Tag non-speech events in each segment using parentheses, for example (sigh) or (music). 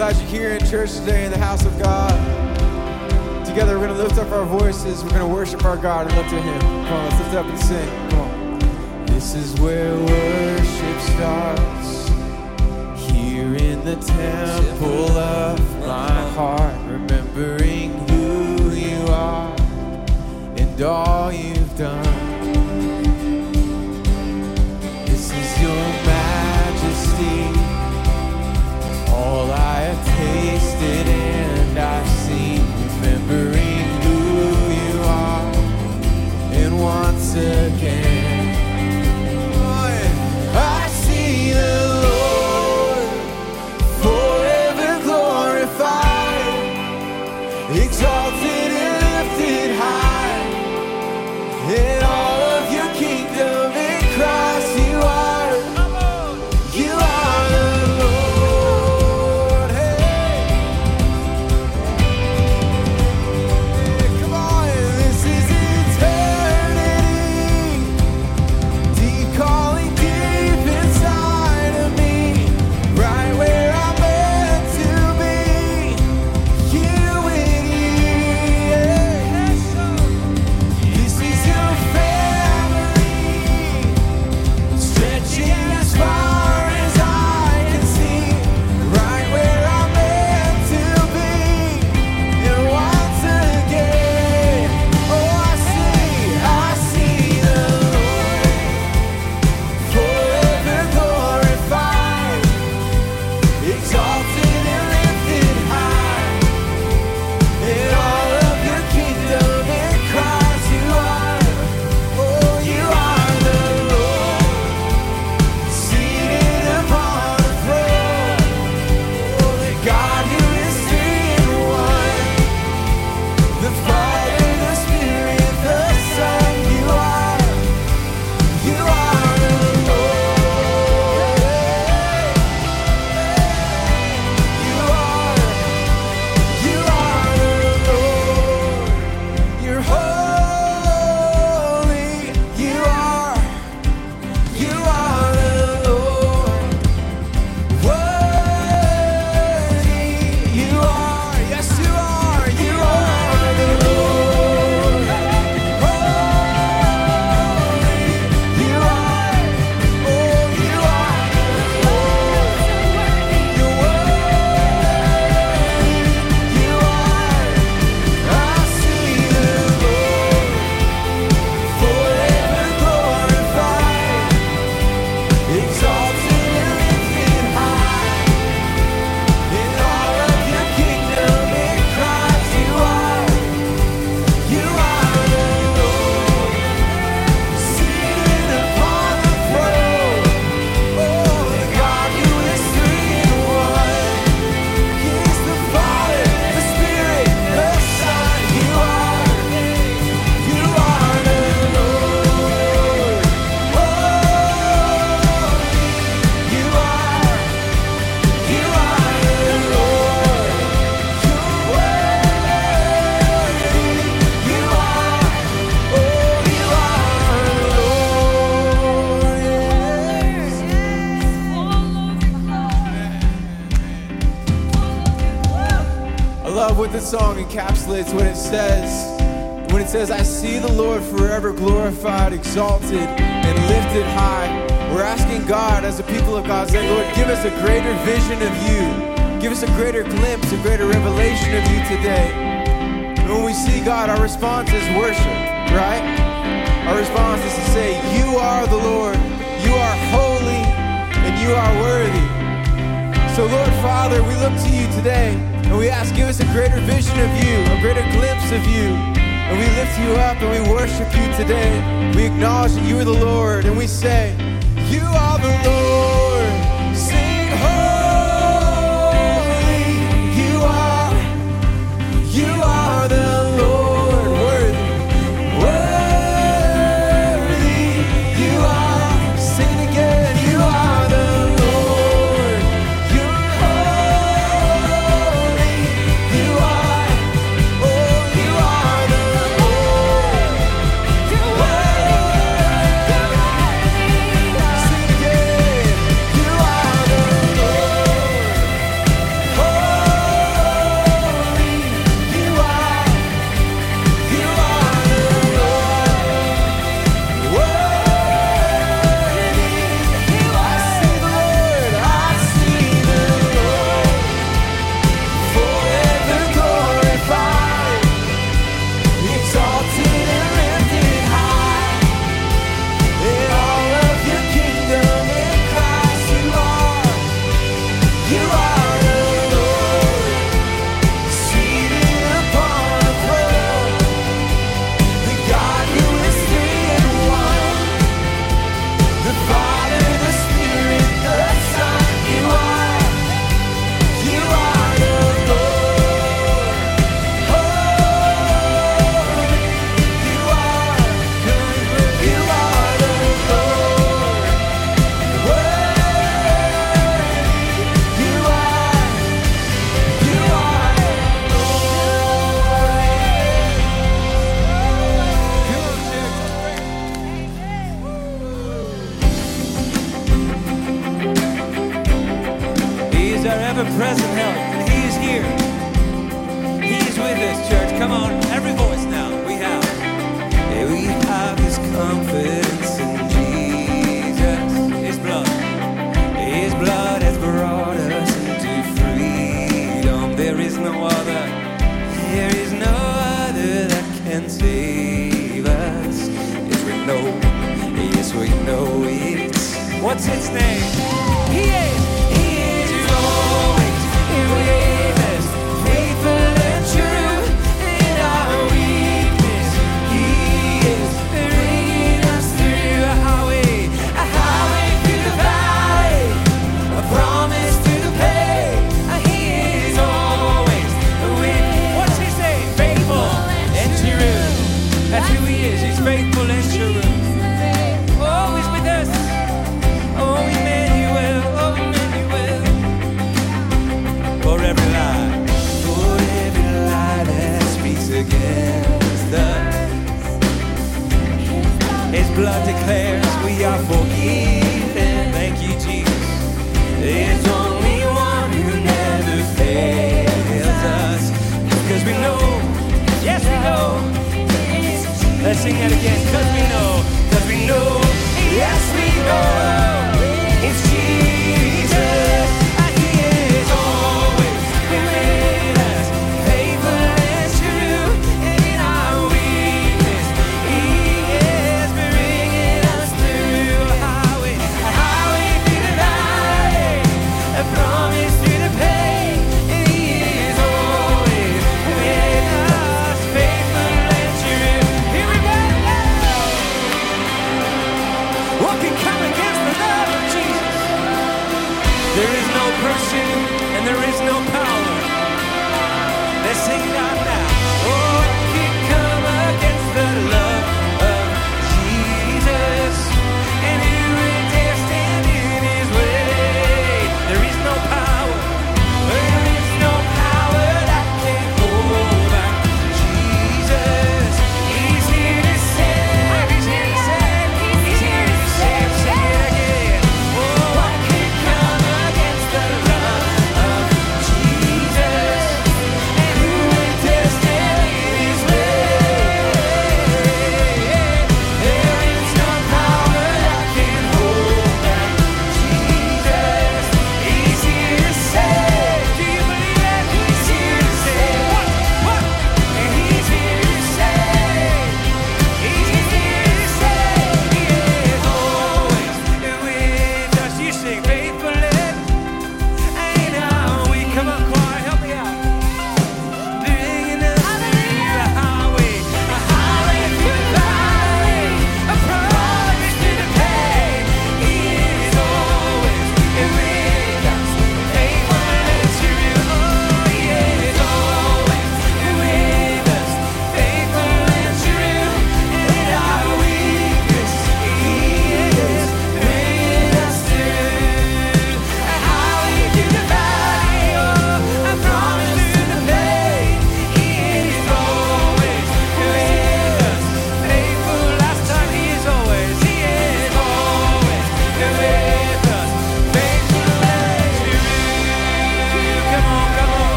glad you're here in church today in the house of God. Together, we're going to lift up our voices. We're going to worship our God and look to Him. Come on, let's lift up and sing. Come on. This is where worship starts. Here in the temple of my heart, remembering who you are and all you've done. This is your majesty. All I tasted and I've seen, remembering who you are, and once again, says, I see the Lord forever glorified, exalted, and lifted high. We're asking God as a people of God, saying, Lord, give us a greater vision of you. Give us a greater glimpse, a greater revelation of you today. And when we see God, our response is worship, right? Our response is to say, You are the Lord, you are holy, and you are worthy. So, Lord Father, we look to you today and we ask, give us a greater vision of you, a greater glimpse of you. And we lift you up and we worship you today. We acknowledge that you are the Lord and we say, You are the Lord.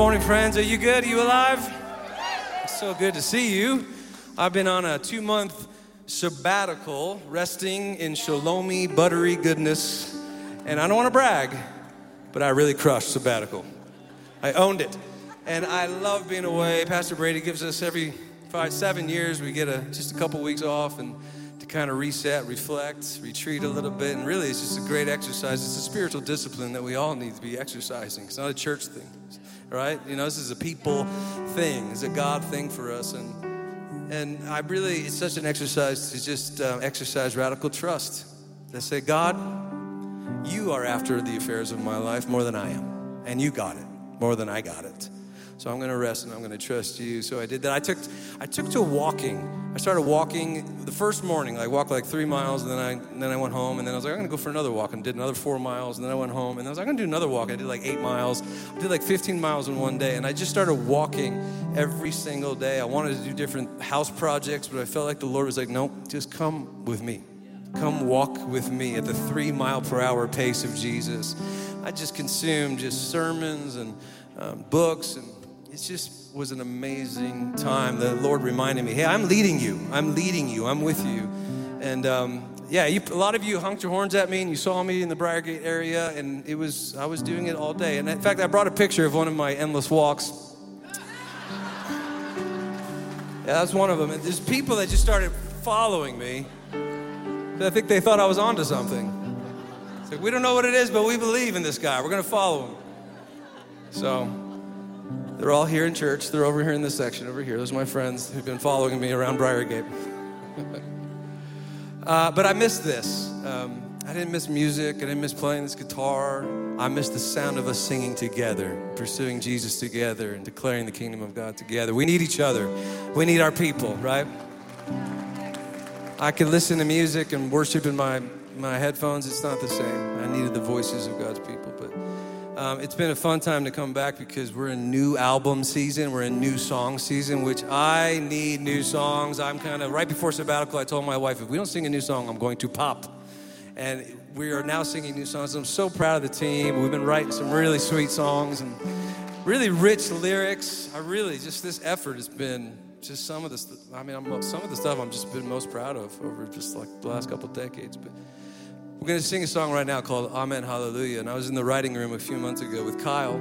morning, friends. Are you good? Are you alive? It's so good to see you. I've been on a two month sabbatical, resting in shalomi, buttery goodness. And I don't want to brag, but I really crushed sabbatical. I owned it. And I love being away. Pastor Brady gives us every five, seven years, we get a, just a couple weeks off and to kind of reset, reflect, retreat a little bit. And really, it's just a great exercise. It's a spiritual discipline that we all need to be exercising. It's not a church thing, right? You know, this is a people thing, it's a God thing for us. And, and I really, it's such an exercise to just uh, exercise radical trust. To say, God, you are after the affairs of my life more than I am. And you got it more than I got it. So I'm going to rest and I'm going to trust you. So I did that. I took I took to walking. I started walking the first morning. I walked like three miles, and then I and then I went home, and then I was like, I'm going to go for another walk, and did another four miles, and then I went home, and I was like, I'm going to do another walk. I did like eight miles. I did like 15 miles in one day, and I just started walking every single day. I wanted to do different house projects, but I felt like the Lord was like, Nope, just come with me. Come walk with me at the three mile per hour pace of Jesus. I just consumed just sermons and um, books and it just was an amazing time. The Lord reminded me, hey, I'm leading you. I'm leading you. I'm with you. And um, yeah, you, a lot of you honked your horns at me and you saw me in the Briargate area, and it was I was doing it all day. And in fact, I brought a picture of one of my endless walks. (laughs) Yeah, that's one of them. And there's people that just started following me. I think they thought I was onto something. It's like, we don't know what it is, but we believe in this guy. We're going to follow him. So they're all here in church. They're over here in this section over here. Those are my friends who've been following me around Briargate. (laughs) uh, but I missed this. Um, I didn't miss music. I didn't miss playing this guitar. I missed the sound of us singing together, pursuing Jesus together, and declaring the kingdom of God together. We need each other. We need our people, right? I can listen to music and worship in my, my headphones. It's not the same. I needed the voices of God's people. Um, it's been a fun time to come back because we're in new album season. We're in new song season, which I need new songs. I'm kind of right before sabbatical. I told my wife, if we don't sing a new song, I'm going to pop. And we are now singing new songs. I'm so proud of the team. We've been writing some really sweet songs and really rich lyrics. I really just this effort has been just some of the. I mean, I'm, some of the stuff I'm just been most proud of over just like the last couple decades, but. We're going to sing a song right now called Amen Hallelujah. And I was in the writing room a few months ago with Kyle.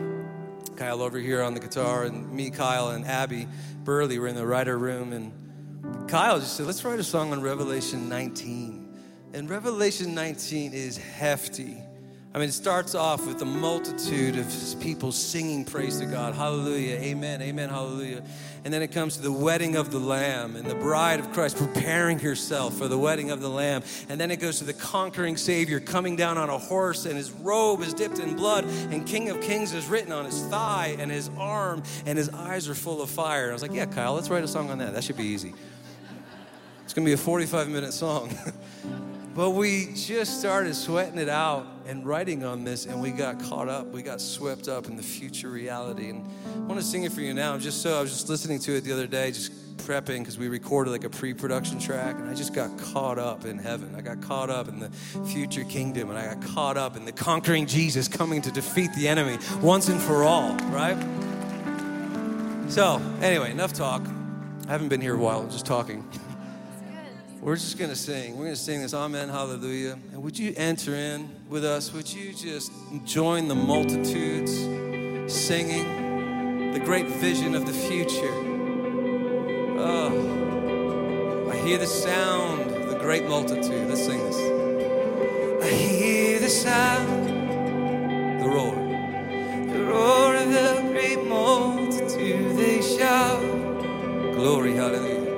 Kyle over here on the guitar, and me, Kyle, and Abby Burley were in the writer room. And Kyle just said, Let's write a song on Revelation 19. And Revelation 19 is hefty. I mean, it starts off with a multitude of people singing praise to God. Hallelujah, amen, amen, hallelujah. And then it comes to the wedding of the Lamb and the bride of Christ preparing herself for the wedding of the Lamb. And then it goes to the conquering Savior coming down on a horse, and his robe is dipped in blood, and King of Kings is written on his thigh and his arm, and his eyes are full of fire. I was like, yeah, Kyle, let's write a song on that. That should be easy. It's gonna be a 45 minute song. (laughs) But we just started sweating it out and writing on this, and we got caught up. We got swept up in the future reality. And I want to sing it for you now. Just so I was just listening to it the other day, just prepping because we recorded like a pre-production track, and I just got caught up in heaven. I got caught up in the future kingdom, and I got caught up in the conquering Jesus coming to defeat the enemy once and for all. Right? So anyway, enough talk. I haven't been here a while. Just talking. We're just going to sing. We're going to sing this Amen, Hallelujah. And would you enter in with us? Would you just join the multitudes singing the great vision of the future? Oh, I hear the sound of the great multitude. Let's sing this. I hear the sound, the roar, the roar of the great multitude. They shout, Glory, Hallelujah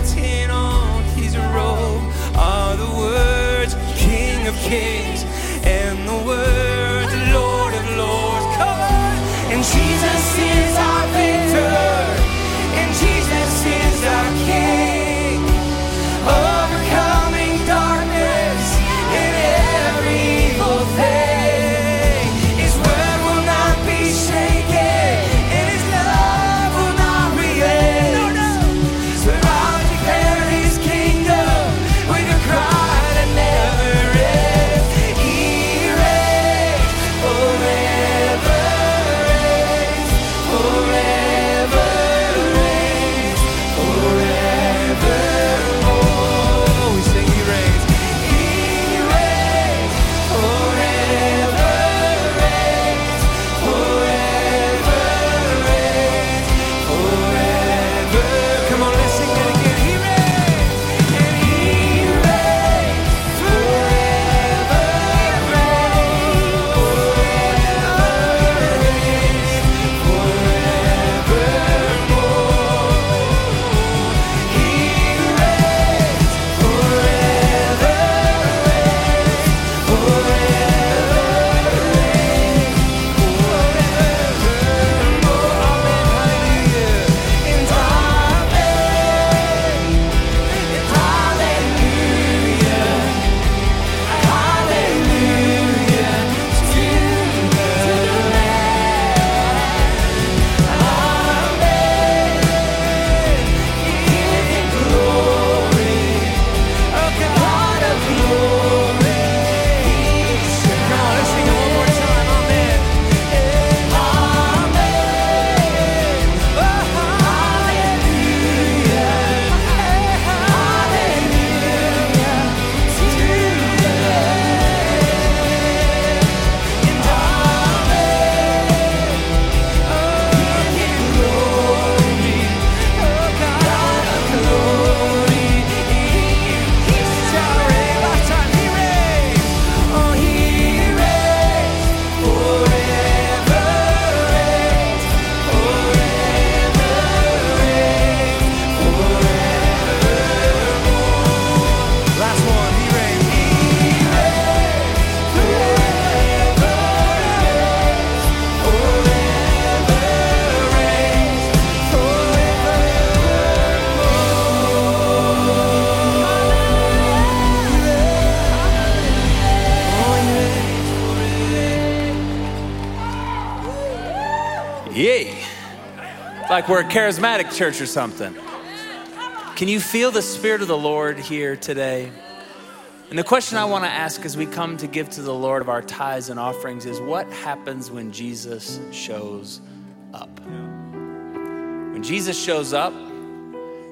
written on his robe are the words King of Kings Like we're a charismatic church or something. Can you feel the Spirit of the Lord here today? And the question I want to ask as we come to give to the Lord of our tithes and offerings is what happens when Jesus shows up? When Jesus shows up,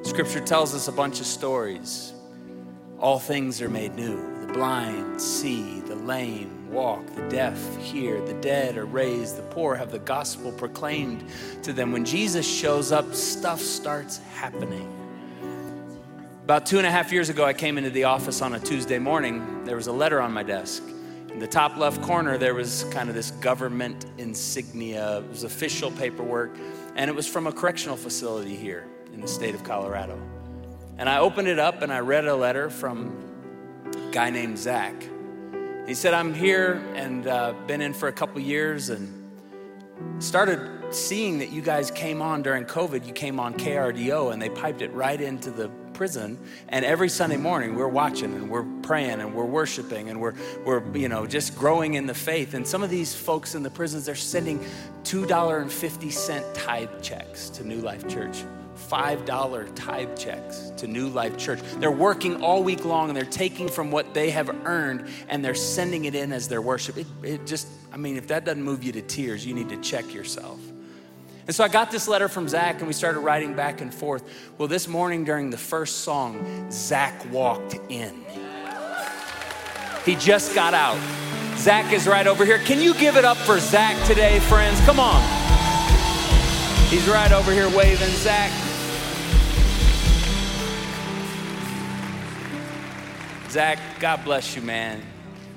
Scripture tells us a bunch of stories. All things are made new. The blind see, the lame walk, the deaf hear, the dead are raised, the poor have the gospel proclaimed to them. When Jesus shows up, stuff starts happening. About two and a half years ago, I came into the office on a Tuesday morning. There was a letter on my desk. In the top left corner, there was kind of this government insignia. It was official paperwork, and it was from a correctional facility here in the state of Colorado. And I opened it up and I read a letter from a guy named Zach. He said, I'm here and uh, been in for a couple years and started seeing that you guys came on during COVID. You came on KRDO and they piped it right into the prison. And every Sunday morning we're watching and we're praying and we're worshiping and we're, we're you know, just growing in the faith. And some of these folks in the prisons, they're sending $2.50 tithe checks to New Life Church. $5 tithe checks to New Life Church. They're working all week long and they're taking from what they have earned and they're sending it in as their worship. It, it just, I mean, if that doesn't move you to tears, you need to check yourself. And so I got this letter from Zach and we started writing back and forth. Well, this morning during the first song, Zach walked in. He just got out. Zach is right over here. Can you give it up for Zach today, friends? Come on. He's right over here waving. Zach, Zach, God bless you, man.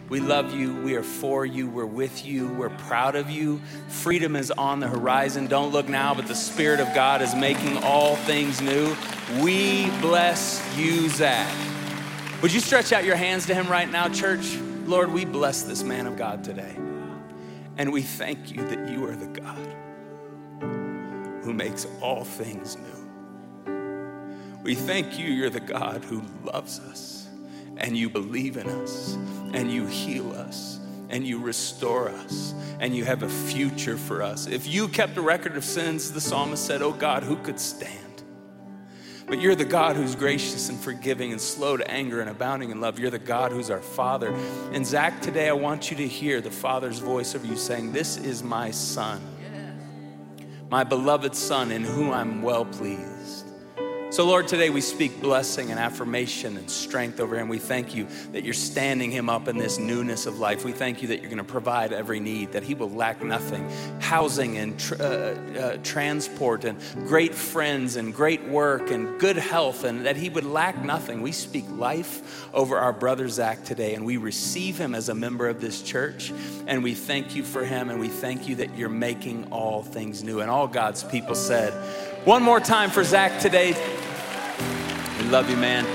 We love you. We are for you. We're with you. We're proud of you. Freedom is on the horizon. Don't look now, but the Spirit of God is making all things new. We bless you, Zach. Would you stretch out your hands to him right now, church? Lord, we bless this man of God today. And we thank you that you are the God who makes all things new. We thank you, you're the God who loves us and you believe in us and you heal us and you restore us and you have a future for us. If you kept a record of sins, the psalmist said, Oh God, who could stand? But you're the God who's gracious and forgiving and slow to anger and abounding in love. You're the God who's our Father. And Zach, today I want you to hear the Father's voice of you saying, This is my Son, my beloved Son, in whom I'm well pleased. So, Lord, today we speak blessing and affirmation and strength over him. We thank you that you're standing him up in this newness of life. We thank you that you're going to provide every need, that he will lack nothing housing and tr- uh, uh, transport and great friends and great work and good health, and that he would lack nothing. We speak life over our brother Zach today, and we receive him as a member of this church, and we thank you for him, and we thank you that you're making all things new. And all God's people said, one more time for Zach today. We love you, man.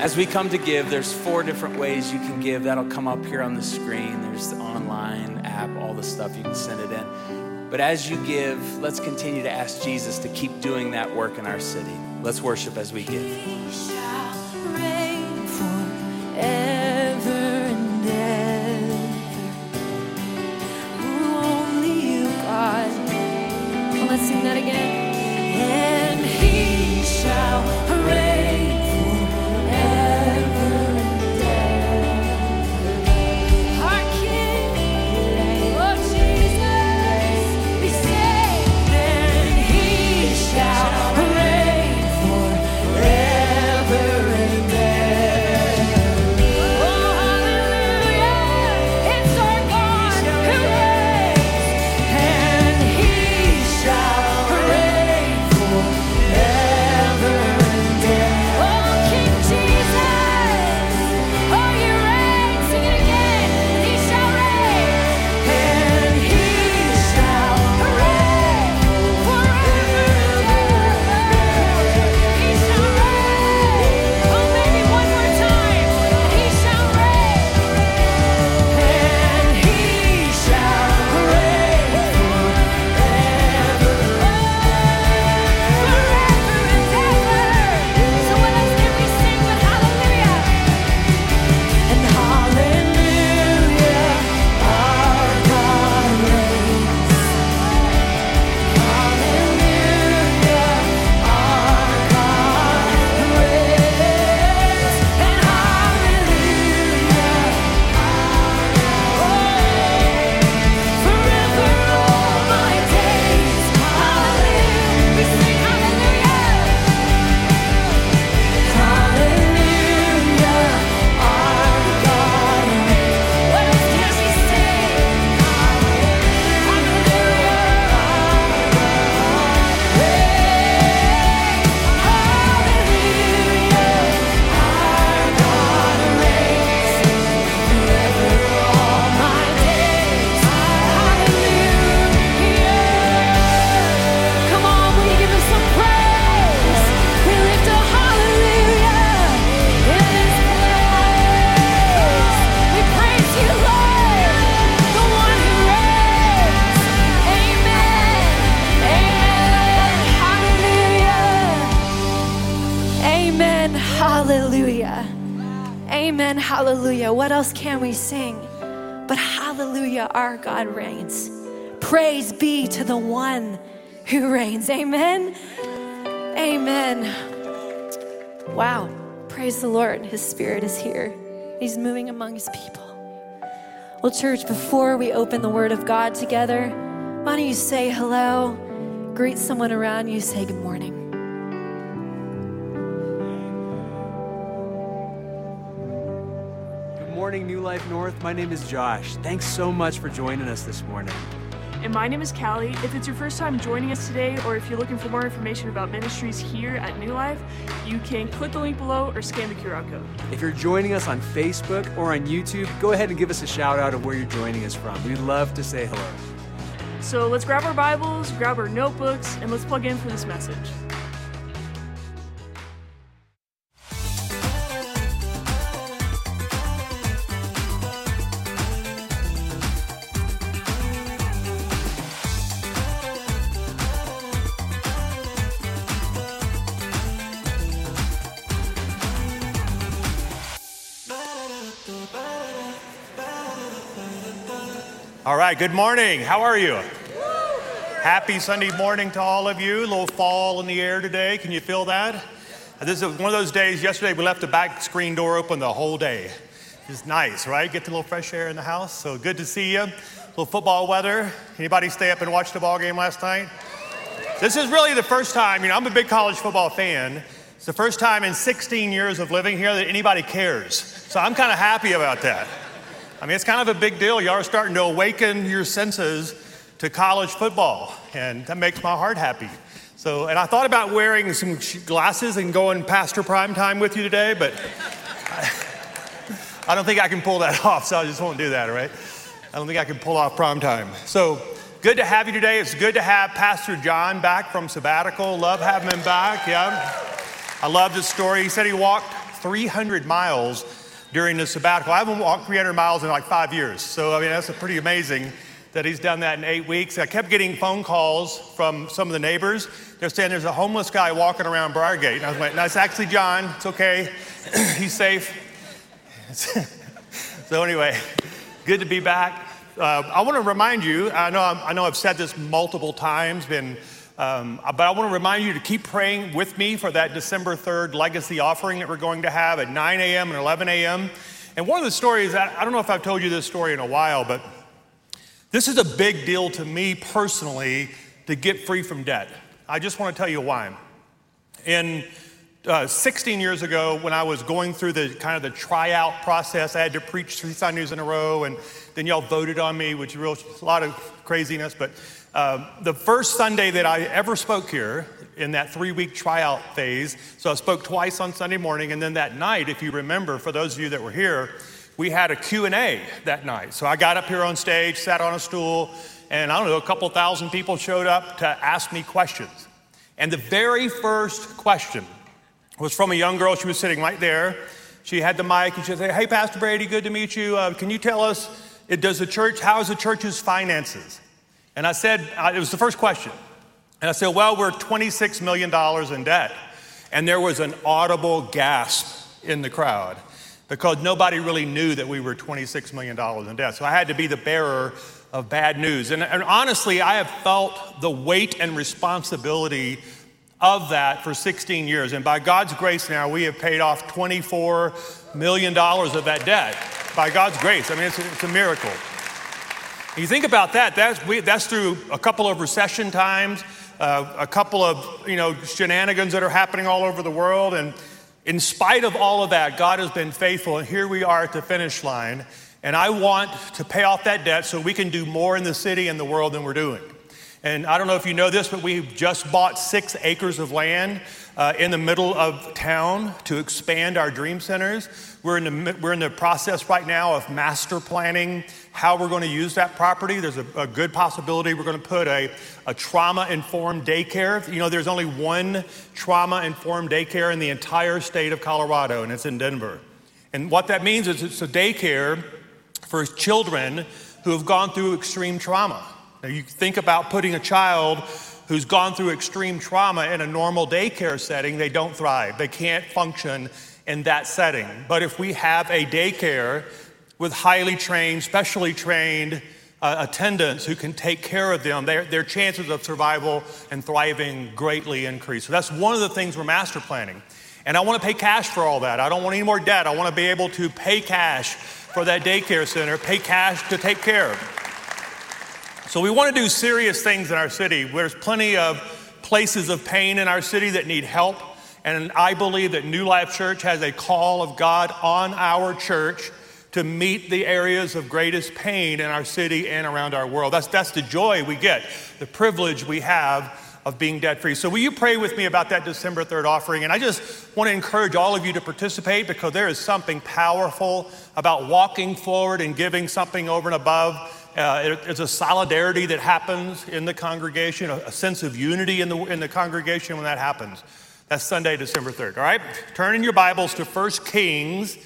As we come to give, there's four different ways you can give. That'll come up here on the screen. There's the online app, all the stuff you can send it in. But as you give, let's continue to ask Jesus to keep doing that work in our city. Let's worship as we give. Let's sing that again. And he shall reign the spirit is here. He's moving among his people. Well, church, before we open the word of God together, why don't you say hello? Greet someone around you, say good morning. Good morning, New Life North. My name is Josh. Thanks so much for joining us this morning. And my name is Callie. If it's your first time joining us today, or if you're looking for more information about ministries here at New Life, you can click the link below or scan the QR code. If you're joining us on Facebook or on YouTube, go ahead and give us a shout out of where you're joining us from. We'd love to say hello. So let's grab our Bibles, grab our notebooks, and let's plug in for this message. Right, good morning. How are you? Happy Sunday morning to all of you. A little fall in the air today. Can you feel that? This is one of those days. Yesterday we left the back screen door open the whole day. It's nice, right? Get a little fresh air in the house. So good to see you. A little football weather. Anybody stay up and watch the ball game last night? This is really the first time, you know, I'm a big college football fan. It's the first time in 16 years of living here that anybody cares. So I'm kind of happy about that. I mean, it's kind of a big deal. Y'all are starting to awaken your senses to college football, and that makes my heart happy. So, and I thought about wearing some glasses and going pastor prime time with you today, but I, (laughs) I don't think I can pull that (laughs) off, so I just won't do that, all right? I don't think I can pull off prime time. So, good to have you today. It's good to have Pastor John back from sabbatical. Love having him back, yeah. I love his story. He said he walked 300 miles during the sabbatical. I haven't walked 300 miles in like five years. So, I mean, that's pretty amazing that he's done that in eight weeks. I kept getting phone calls from some of the neighbors. They're saying there's a homeless guy walking around Briargate. And I was like, no, it's actually John. It's okay. (clears throat) he's safe. (laughs) so, anyway, good to be back. Uh, I want to remind you, I know, i know I've said this multiple times, been um, but I want to remind you to keep praying with me for that December 3rd legacy offering that we're going to have at 9 a.m. and 11 a.m. And one of the stories, I don't know if I've told you this story in a while, but this is a big deal to me personally to get free from debt. I just want to tell you why. In uh, 16 years ago, when I was going through the kind of the tryout process, I had to preach three Sundays in a row, and then y'all voted on me, which was a lot of craziness. But uh, the first Sunday that I ever spoke here in that three week tryout phase, so I spoke twice on Sunday morning, and then that night, if you remember, for those of you that were here, we had a Q&A that night. So I got up here on stage, sat on a stool, and I don't know, a couple thousand people showed up to ask me questions. And the very first question was from a young girl. She was sitting right there. She had the mic and she said, Hey, Pastor Brady, good to meet you. Uh, can you tell us, does the church, how is the church's finances? And I said, it was the first question. And I said, well, we're $26 million in debt. And there was an audible gasp in the crowd because nobody really knew that we were $26 million in debt. So I had to be the bearer of bad news. And, and honestly, I have felt the weight and responsibility of that for 16 years. And by God's grace now, we have paid off $24 million of that debt. By God's grace. I mean, it's it's a miracle. You think about that, that's, we, that's through a couple of recession times, uh, a couple of you know, shenanigans that are happening all over the world. And in spite of all of that, God has been faithful. And here we are at the finish line. And I want to pay off that debt so we can do more in the city and the world than we're doing. And I don't know if you know this, but we've just bought six acres of land uh, in the middle of town to expand our dream centers. We're in, the, we're in the process right now of master planning how we're going to use that property. There's a, a good possibility we're going to put a, a trauma informed daycare. You know, there's only one trauma informed daycare in the entire state of Colorado, and it's in Denver. And what that means is it's a daycare for children who have gone through extreme trauma. Now, you think about putting a child who's gone through extreme trauma in a normal daycare setting, they don't thrive. They can't function in that setting. But if we have a daycare with highly trained, specially trained uh, attendants who can take care of them, their, their chances of survival and thriving greatly increase. So that's one of the things we're master planning. And I want to pay cash for all that. I don't want any more debt. I want to be able to pay cash for that daycare center, pay cash to take care of. So we want to do serious things in our city. There's plenty of places of pain in our city that need help. And I believe that New Life Church has a call of God on our church to meet the areas of greatest pain in our city and around our world. That's, that's the joy we get, the privilege we have of being debt free. So, will you pray with me about that December 3rd offering? And I just want to encourage all of you to participate because there is something powerful about walking forward and giving something over and above. Uh, it- it's a solidarity that happens in the congregation, a, a sense of unity in the, in the congregation when that happens. That's Sunday, December 3rd, all right? Turn in your Bibles to 1 Kings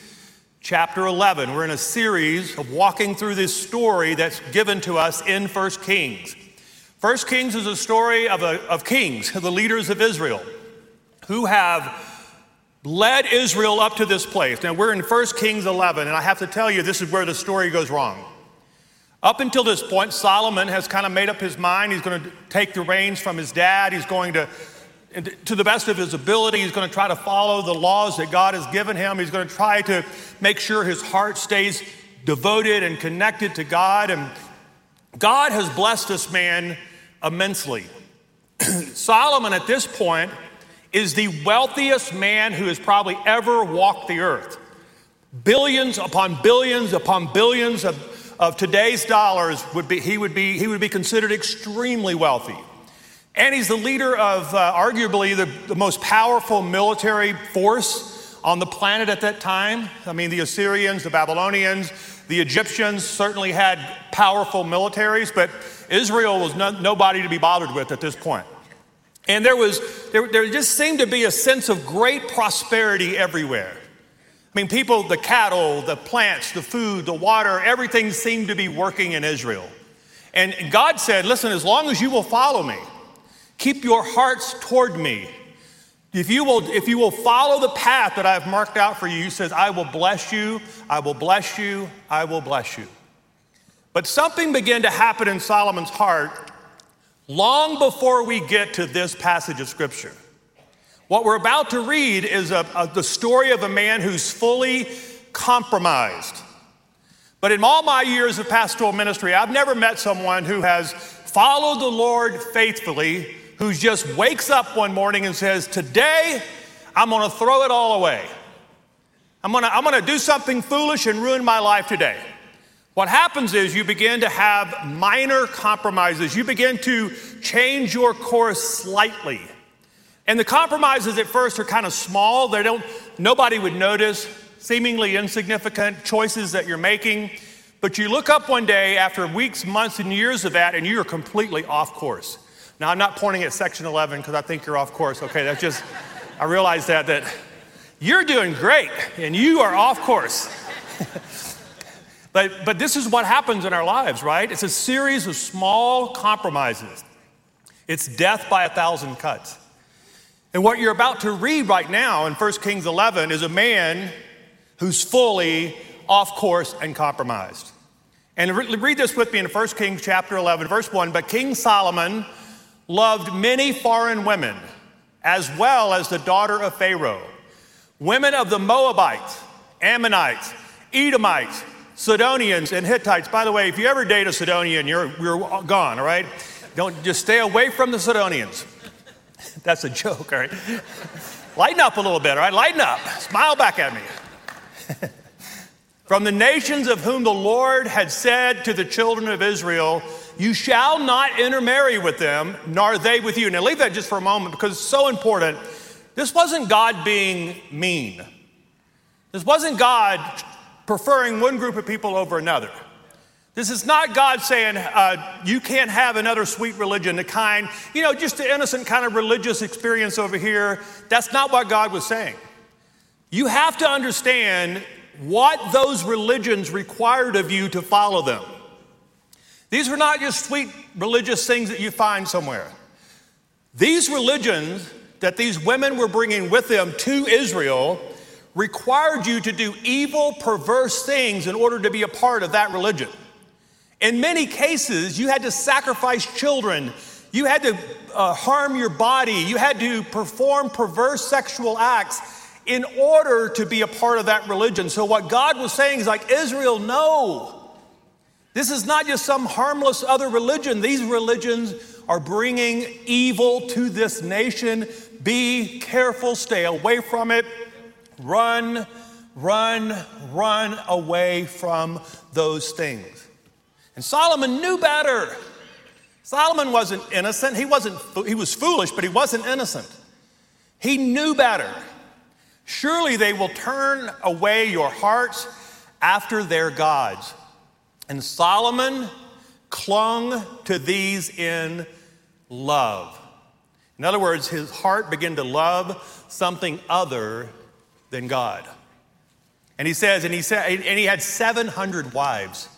chapter 11. We're in a series of walking through this story that's given to us in 1 Kings. 1 Kings is a story of, a, of kings, the leaders of Israel, who have led Israel up to this place. Now, we're in 1 Kings 11, and I have to tell you, this is where the story goes wrong. Up until this point, Solomon has kind of made up his mind. He's going to take the reins from his dad. He's going to, to the best of his ability, he's going to try to follow the laws that God has given him. He's going to try to make sure his heart stays devoted and connected to God. And God has blessed this man immensely. (clears throat) Solomon, at this point, is the wealthiest man who has probably ever walked the earth. Billions upon billions upon billions of, of today's dollars would be he would be he would be considered extremely wealthy. And he's the leader of uh, arguably the, the most powerful military force on the planet at that time. I mean, the Assyrians, the Babylonians, the Egyptians certainly had powerful militaries, but Israel was no, nobody to be bothered with at this point. And there was, there, there just seemed to be a sense of great prosperity everywhere. I mean, people, the cattle, the plants, the food, the water, everything seemed to be working in Israel. And God said, Listen, as long as you will follow me, keep your hearts toward me. If you will, if you will follow the path that I've marked out for you, he says, I will bless you, I will bless you, I will bless you. But something began to happen in Solomon's heart long before we get to this passage of Scripture. What we're about to read is a, a- the story of a man who's fully compromised. But in all my years of pastoral ministry, I've never met someone who has followed the Lord faithfully, who just wakes up one morning and says, Today, I'm gonna throw it all away. I'm gonna, I'm gonna do something foolish and ruin my life today. What happens is you begin to have minor compromises. You begin to change your course slightly. And the compromises at first are kind of small. They don't, nobody would notice, seemingly insignificant choices that you're making. But you look up one day after weeks, months, and years of that, and you are completely off course. Now, I'm not pointing at section 11 because I think you're off course. Okay, that's just, I realize that, that you're doing great and you are off course. But, but this is what happens in our lives, right? It's a series of small compromises. It's death by a thousand cuts. And what you're about to read right now in 1 Kings 11 is a man who's fully off course and compromised. And re- read this with me in 1 Kings chapter 11, verse 1. But King Solomon loved many foreign women, as well as the daughter of Pharaoh, women of the Moabites, Ammonites, Edomites, Sidonians, and Hittites. By the way, if you ever date a Sidonian, you're, you're gone, all right? Don't just stay away from the Sidonians. (laughs) That's a joke, all right? Lighten up a little bit, all right? Lighten up. Smile back at me. (laughs) From the nations of whom the Lord had said to the children of Israel, You shall not intermarry with them, nor they with you. Now, leave that just for a moment because it's so important. This wasn't God being mean. This wasn't God preferring one group of people over another. This is not God saying, uh, you can't have another sweet religion, the kind, you know, just the innocent kind of religious experience over here. That's not what God was saying. You have to understand what those religions required of you to follow them. These were not just sweet religious things that you find somewhere. These religions that these women were bringing with them to Israel required you to do evil, perverse things in order to be a part of that religion. In many cases, you had to sacrifice children. You had to uh, harm your body. You had to perform perverse sexual acts in order to be a part of that religion. So, what God was saying is like, Israel, no. This is not just some harmless other religion. These religions are bringing evil to this nation. Be careful, stay away from it, run run, run away from those things. And Solomon knew better. Solomon wasn't innocent. He wasn't he was foolish, but he wasn't innocent. He knew better. Surely they will turn away your hearts after their gods. And Solomon clung to these in love. In other words, his heart began to love something other than God. And he says, and he said, and he had 700 wives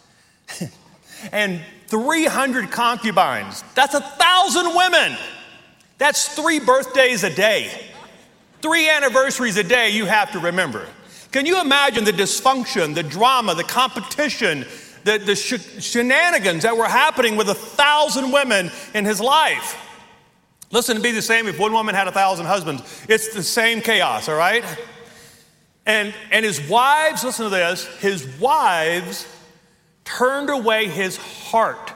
(laughs) and 300 concubines. That's a thousand women. That's three birthdays a day. Three anniversaries a day you have to remember. Can you imagine the dysfunction, the drama, the competition, the, the sh- shenanigans that were happening with a thousand women in his life? Listen, it'd be the same if one woman had a thousand husbands. It's the same chaos, all right? And, and his wives, listen to this, his wives turned away his heart.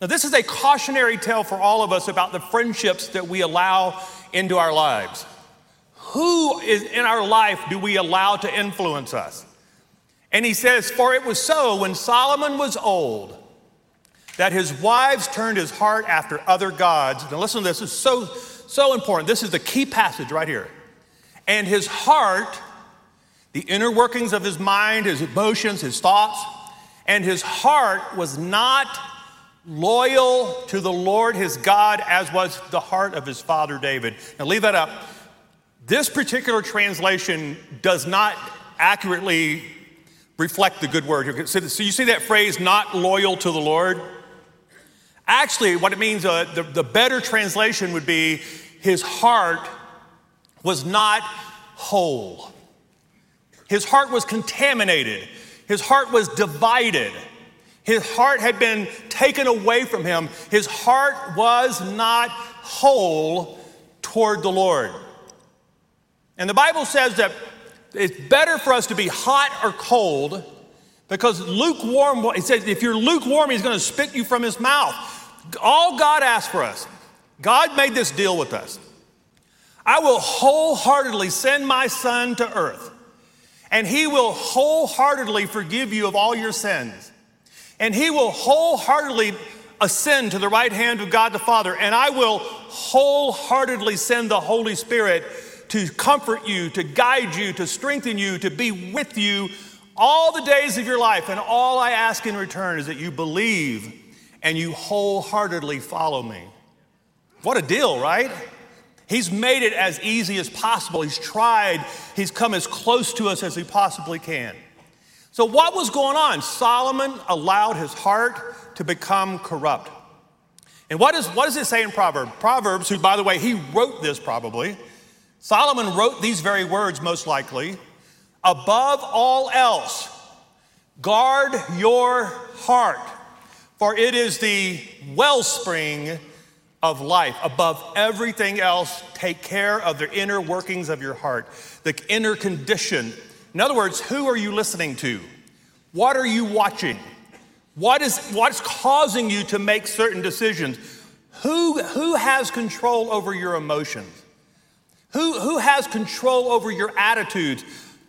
Now, this is a cautionary tale for all of us about the friendships that we allow into our lives. Who is in our life do we allow to influence us? And he says, For it was so when Solomon was old that his wives turned his heart after other gods. Now, listen to this, is so, so important. This is the key passage right here. And his heart, the inner workings of his mind, his emotions, his thoughts, and his heart was not loyal to the Lord his God as was the heart of his father David. Now, leave that up. This particular translation does not accurately reflect the good word. So, you see that phrase, not loyal to the Lord? Actually, what it means, uh, the, the better translation would be his heart was not whole. His heart was contaminated. His heart was divided. His heart had been taken away from him. His heart was not whole toward the Lord. And the Bible says that it's better for us to be hot or cold because lukewarm, it says if you're lukewarm, he's going to spit you from his mouth. All God asked for us, God made this deal with us. I will wholeheartedly send my son to earth, and he will wholeheartedly forgive you of all your sins. And he will wholeheartedly ascend to the right hand of God the Father, and I will wholeheartedly send the Holy Spirit to comfort you, to guide you, to strengthen you, to be with you all the days of your life. And all I ask in return is that you believe and you wholeheartedly follow me. What a deal, right? He's made it as easy as possible. He's tried, he's come as close to us as he possibly can. So, what was going on? Solomon allowed his heart to become corrupt. And what, is, what does it say in Proverbs? Proverbs, who, by the way, he wrote this probably. Solomon wrote these very words, most likely. Above all else, guard your heart, for it is the wellspring of life. Above everything else, take care of the inner workings of your heart, the inner condition. In other words, who are you listening to? What are you watching? What is what's causing you to make certain decisions? Who, who has control over your emotions? Who, who has control over your attitudes?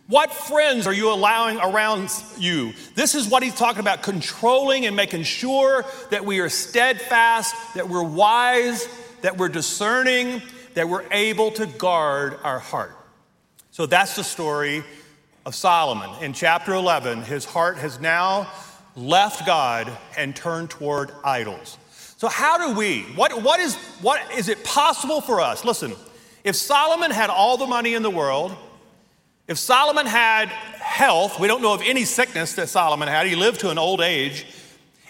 What friends are you allowing around you? This is what he's talking about controlling and making sure that we are steadfast, that we're wise, that we're discerning, that we're able to guard our heart. So that's the story of Solomon. In chapter 11, his heart has now left God and turned toward idols. So, how do we, what, what, is, what is it possible for us? Listen, if Solomon had all the money in the world, if Solomon had health, we don't know of any sickness that Solomon had. He lived to an old age.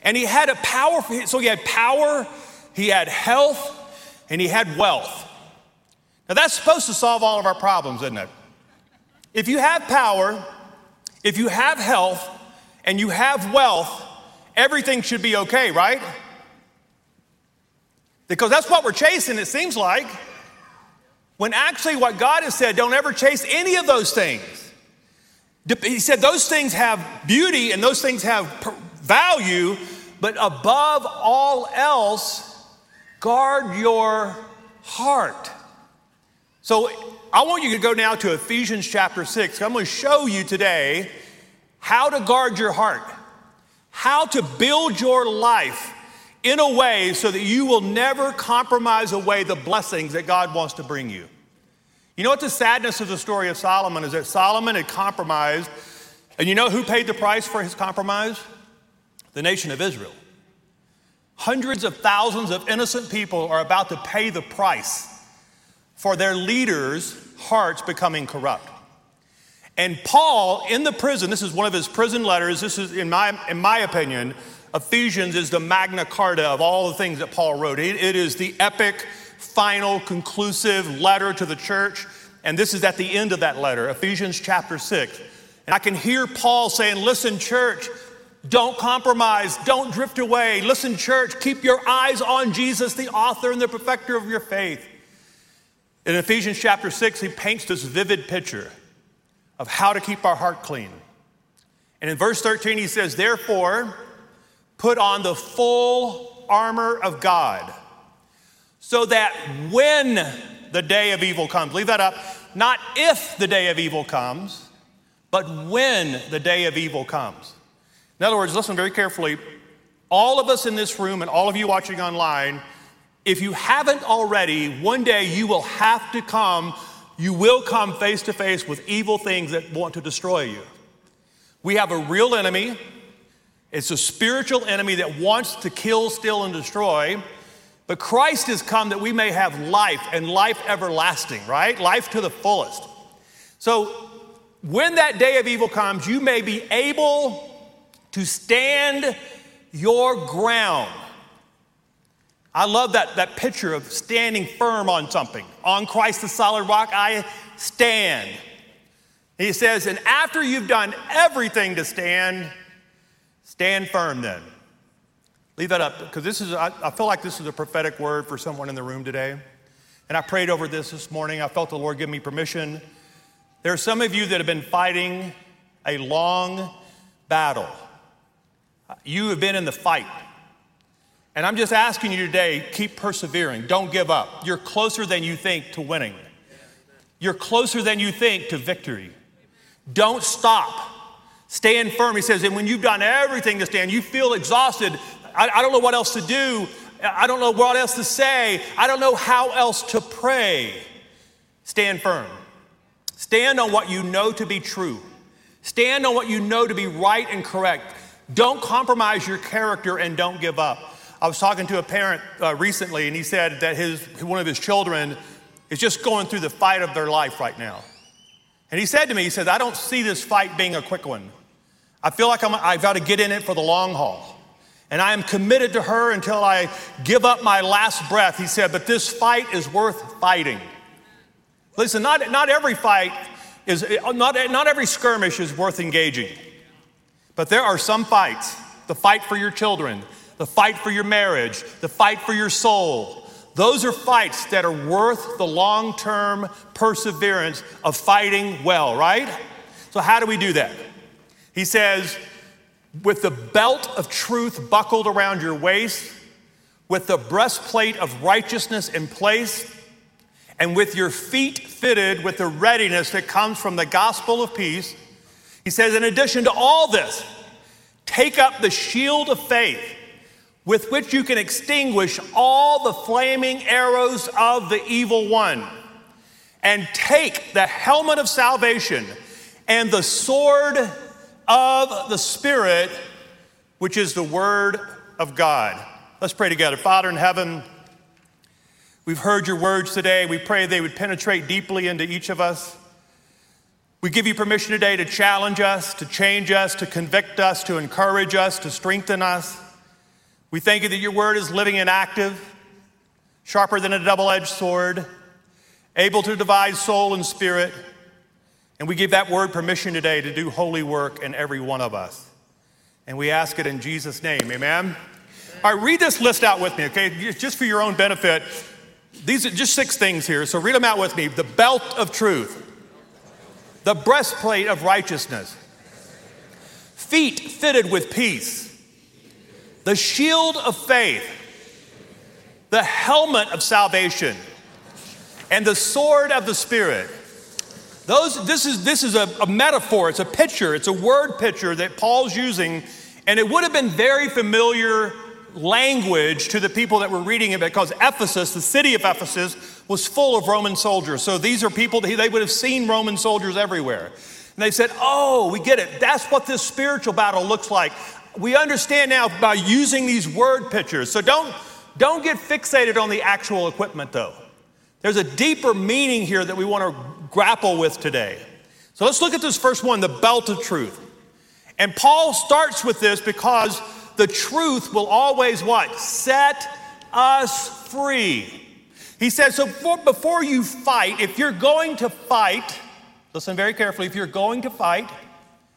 And he had a power, so he had power, he had health, and he had wealth. Now that's supposed to solve all of our problems, isn't it? If you have power, if you have health, and you have wealth, everything should be okay, right? Because that's what we're chasing, it seems like. When actually, what God has said, don't ever chase any of those things. He said those things have beauty and those things have value, but above all else, guard your heart. So I want you to go now to Ephesians chapter 6. I'm going to show you today how to guard your heart, how to build your life in a way so that you will never compromise away the blessings that God wants to bring you. You know what the sadness of the story of Solomon is that Solomon had compromised, and you know who paid the price for his compromise? The nation of Israel. Hundreds of thousands of innocent people are about to pay the price for their leaders' hearts becoming corrupt. And Paul, in the prison, this is one of his prison letters. This is, in my, in my opinion, Ephesians is the Magna Carta of all the things that Paul wrote. it, it is the epic, final, conclusive letter to the church. And this is at the end of that letter, Ephesians chapter 6. And I can hear Paul saying, Listen, church, don't compromise. Don't drift away. Listen, church, keep your eyes on Jesus, the author and the perfecter of your faith. In Ephesians chapter 6, he paints this vivid picture of how to keep our heart clean. And in verse 13, he says, Therefore, put on the full armor of God, so that when the day of evil comes, leave that up, not if the day of evil comes, but when the day of evil comes. In other words, listen very carefully. All of us in this room and all of you watching online, if you haven't already, one day you will have to come, you will come face to face with evil things that want to destroy you. We have a real enemy. It's a spiritual enemy that wants to kill, steal, and destroy. But Christ has come that we may have life and life everlasting, right? Life to the fullest. So when that day of evil comes, you may be able to stand your ground. I love that, that picture of standing firm on something. On Christ the solid rock, I stand. He says, and after you've done everything to stand, stand firm then. Leave that up because this is, I, I feel like this is a prophetic word for someone in the room today. And I prayed over this this morning. I felt the Lord give me permission. There are some of you that have been fighting a long battle. You have been in the fight. And I'm just asking you today keep persevering. Don't give up. You're closer than you think to winning, you're closer than you think to victory. Don't stop. Stand firm. He says, and when you've done everything to stand, you feel exhausted. I, I don't know what else to do. I don't know what else to say. I don't know how else to pray. Stand firm. Stand on what you know to be true. Stand on what you know to be right and correct. Don't compromise your character and don't give up. I was talking to a parent uh, recently, and he said that his, one of his children is just going through the fight of their life right now. And he said to me, he said, I don't see this fight being a quick one. I feel like I'm, I've got to get in it for the long haul. And I am committed to her until I give up my last breath. He said, but this fight is worth fighting. Listen, not, not every fight is, not, not every skirmish is worth engaging. But there are some fights the fight for your children, the fight for your marriage, the fight for your soul. Those are fights that are worth the long term perseverance of fighting well, right? So, how do we do that? He says, with the belt of truth buckled around your waist, with the breastplate of righteousness in place, and with your feet fitted with the readiness that comes from the gospel of peace he says, in addition to all this, take up the shield of faith with which you can extinguish all the flaming arrows of the evil one. And take the helmet of salvation and the sword of the Spirit, which is the Word of God. Let's pray together. Father in heaven, we've heard your words today. We pray they would penetrate deeply into each of us. We give you permission today to challenge us, to change us, to convict us, to encourage us, to strengthen us. We thank you that your word is living and active, sharper than a double edged sword, able to divide soul and spirit. And we give that word permission today to do holy work in every one of us. And we ask it in Jesus' name. Amen. All right, read this list out with me, okay? Just for your own benefit. These are just six things here, so read them out with me. The belt of truth the breastplate of righteousness, feet fitted with peace, the shield of faith, the helmet of salvation, and the sword of the Spirit, Those, this is, this is a, a metaphor, it's a picture, it's a word picture that Paul's using, and it would have been very familiar language to the people that were reading it because Ephesus, the city of Ephesus, was full of Roman soldiers. So these are people that they would have seen Roman soldiers everywhere. And they said, Oh, we get it. That's what this spiritual battle looks like. We understand now by using these word pictures. So don't, don't get fixated on the actual equipment, though. There's a deeper meaning here that we want to grapple with today. So let's look at this first one the belt of truth. And Paul starts with this because the truth will always what? Set us free. He says, so before, before you fight, if you're going to fight, listen very carefully, if you're going to fight,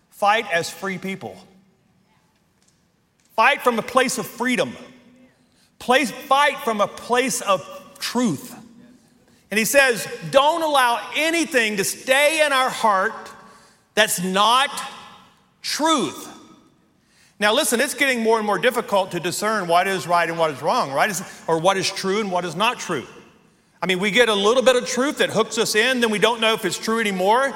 fight as free people. Fight from a place of freedom. Place, fight from a place of truth. And he says, don't allow anything to stay in our heart that's not truth. Now, listen, it's getting more and more difficult to discern what is right and what is wrong, right? Or what is true and what is not true. I mean, we get a little bit of truth that hooks us in, then we don't know if it's true anymore.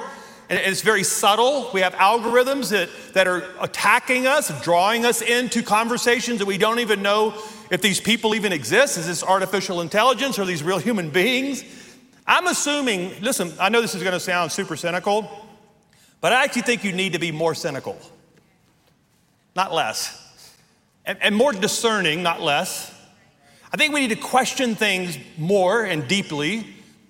And it's very subtle. We have algorithms that, that are attacking us, drawing us into conversations that we don't even know if these people even exist. Is this artificial intelligence or these real human beings? I'm assuming, listen, I know this is going to sound super cynical, but I actually think you need to be more cynical not less. And, and more discerning, not less. I think we need to question things more and deeply.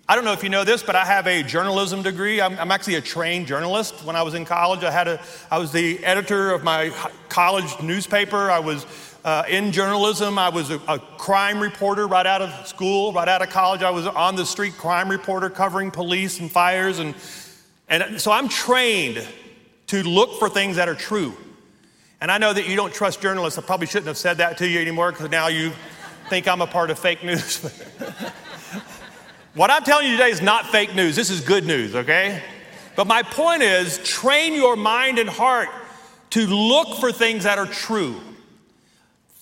I don't know if you know this, but I have a journalism degree. I'm, I'm, actually a trained journalist. When I was in college, I had a, I was the editor of my college newspaper. I was uh, in journalism. I was a, a, crime reporter right out of school, right out of college. I was on the street crime reporter covering police and fires, and and so I'm trained to look for things that are true. And I know that you don't trust journalists. I probably shouldn't have said that to you anymore because now you think I'm a part of fake news. (laughs) what I'm telling you today is not fake news. This is good news, okay? But my point is train your mind and heart to look for things that are true.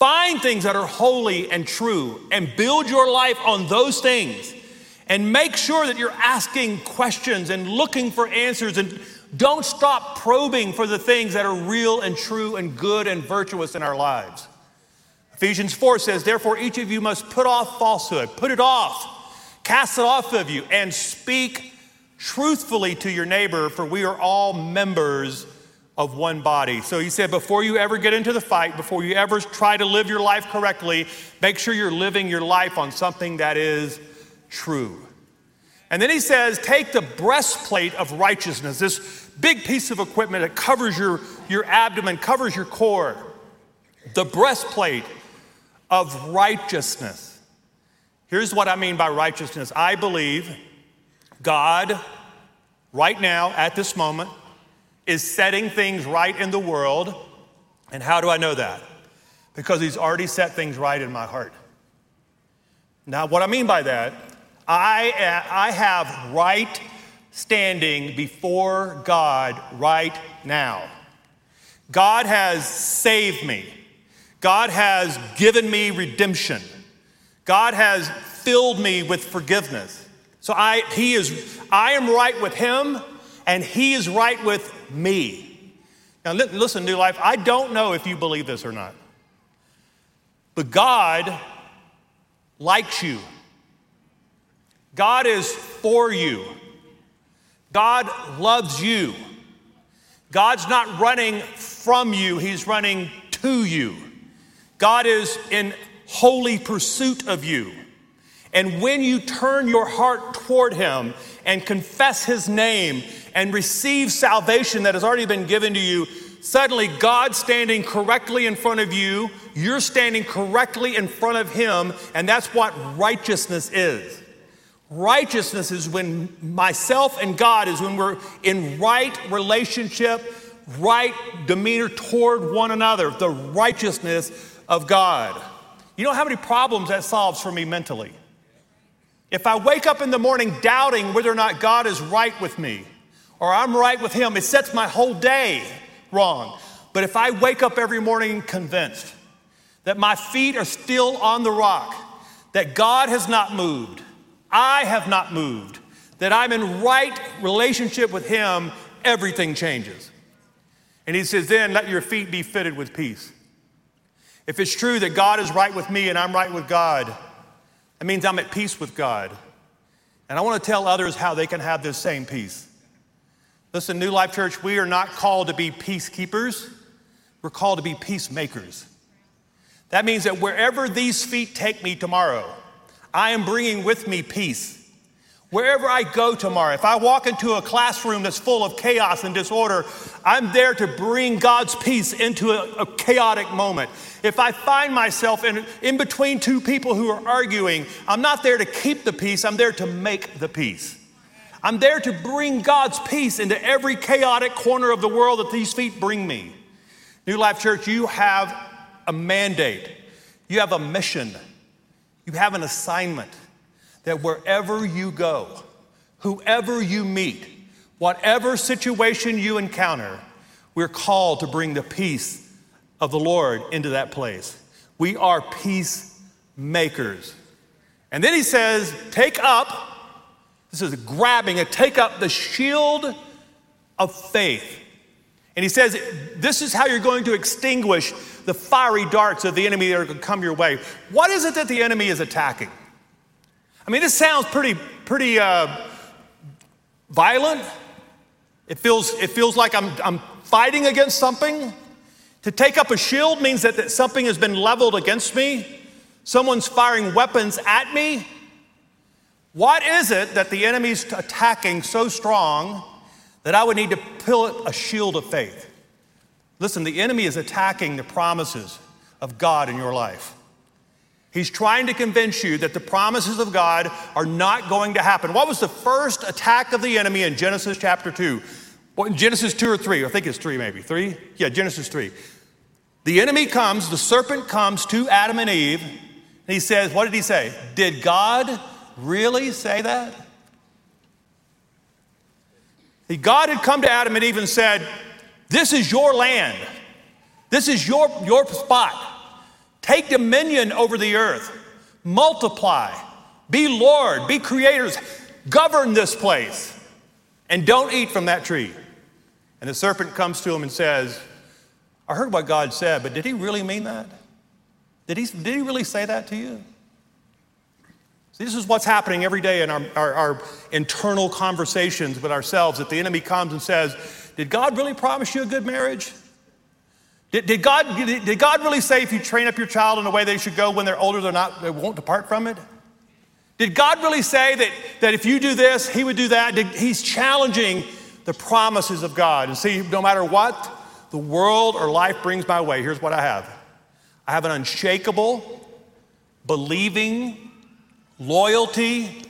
Find things that are holy and true and build your life on those things. And make sure that you're asking questions and looking for answers and don't stop probing for the things that are real and true and good and virtuous in our lives. Ephesians 4 says, Therefore, each of you must put off falsehood, put it off, cast it off of you, and speak truthfully to your neighbor, for we are all members of one body. So he said, before you ever get into the fight, before you ever try to live your life correctly, make sure you're living your life on something that is true. And then he says, take the breastplate of righteousness, this big piece of equipment that covers your, your abdomen, covers your core. The breastplate of righteousness. Here's what I mean by righteousness I believe God, right now, at this moment, is setting things right in the world. And how do I know that? Because He's already set things right in my heart. Now, what I mean by that, I, I have right standing before God right now. God has saved me. God has given me redemption. God has filled me with forgiveness. So I, he is, I am right with him, and he is right with me. Now, listen, New Life, I don't know if you believe this or not, but God likes you. God is for you. God loves you. God's not running from you, He's running to you. God is in holy pursuit of you. And when you turn your heart toward Him and confess His name and receive salvation that has already been given to you, suddenly God's standing correctly in front of you, you're standing correctly in front of Him, and that's what righteousness is. Righteousness is when myself and God is when we're in right relationship, right demeanor toward one another, the righteousness of God. You know how many problems that solves for me mentally? If I wake up in the morning doubting whether or not God is right with me or I'm right with Him, it sets my whole day wrong. But if I wake up every morning convinced that my feet are still on the rock, that God has not moved, I have not moved, that I'm in right relationship with Him, everything changes. And He says, then let your feet be fitted with peace. If it's true that God is right with me and I'm right with God, that means I'm at peace with God. And I want to tell others how they can have this same peace. Listen, New Life Church, we are not called to be peacekeepers, we're called to be peacemakers. That means that wherever these feet take me tomorrow, I am bringing with me peace. Wherever I go tomorrow, if I walk into a classroom that's full of chaos and disorder, I'm there to bring God's peace into a, a, chaotic moment. If I find myself in, in between two people who are arguing, I'm not there to keep the peace, I'm there to make the peace. I'm there to bring God's peace into every chaotic corner of the world that these feet bring me. New Life Church, you have a mandate, you have a mission, you have an assignment that wherever you go, whoever you meet, whatever situation you encounter, we're called to bring the peace of the Lord into that place. We are peacemakers. And then he says, Take up, this is grabbing it, take up the shield of faith. And he says, This is how you're going to extinguish the fiery darts of the enemy that are going to come your way. What is it that the enemy is attacking? I mean, this sounds pretty, pretty uh, violent. It feels, it feels like I'm, I'm fighting against something. To take up a shield means that, that something has been leveled against me. Someone's firing weapons at me. What is it that the enemy's attacking so strong that I would need to pull a shield of faith? Listen, the enemy is attacking the promises of God in your life. He's trying to convince you that the promises of God are not going to happen. What was the first attack of the enemy in Genesis chapter 2? Well, Genesis 2 or 3, I think it's 3 maybe. 3? Yeah, Genesis 3. The enemy comes, the serpent comes to Adam and Eve, and he says, What did he say? Did God really say that? God had come to Adam and Eve and said, This is your land. This is your, your spot. Take dominion over the earth, multiply, be Lord, be creators, govern this place, and don't eat from that tree. And the serpent comes to him and says, I heard what God said, but did he really mean that? Did he, did he really say that to you? This is what's happening every day in our, our, our, internal conversations with ourselves that the enemy comes and says, Did God really promise you a good marriage? Did, did, God, did God really say if you train up your child in the way they should go when they're older, they're not, they won't depart from it? Did God really say that, that if you do this, He would do that? Did, he's challenging the promises of God. And see, no matter what the world or life brings my way, here's what I have I have an unshakable, believing loyalty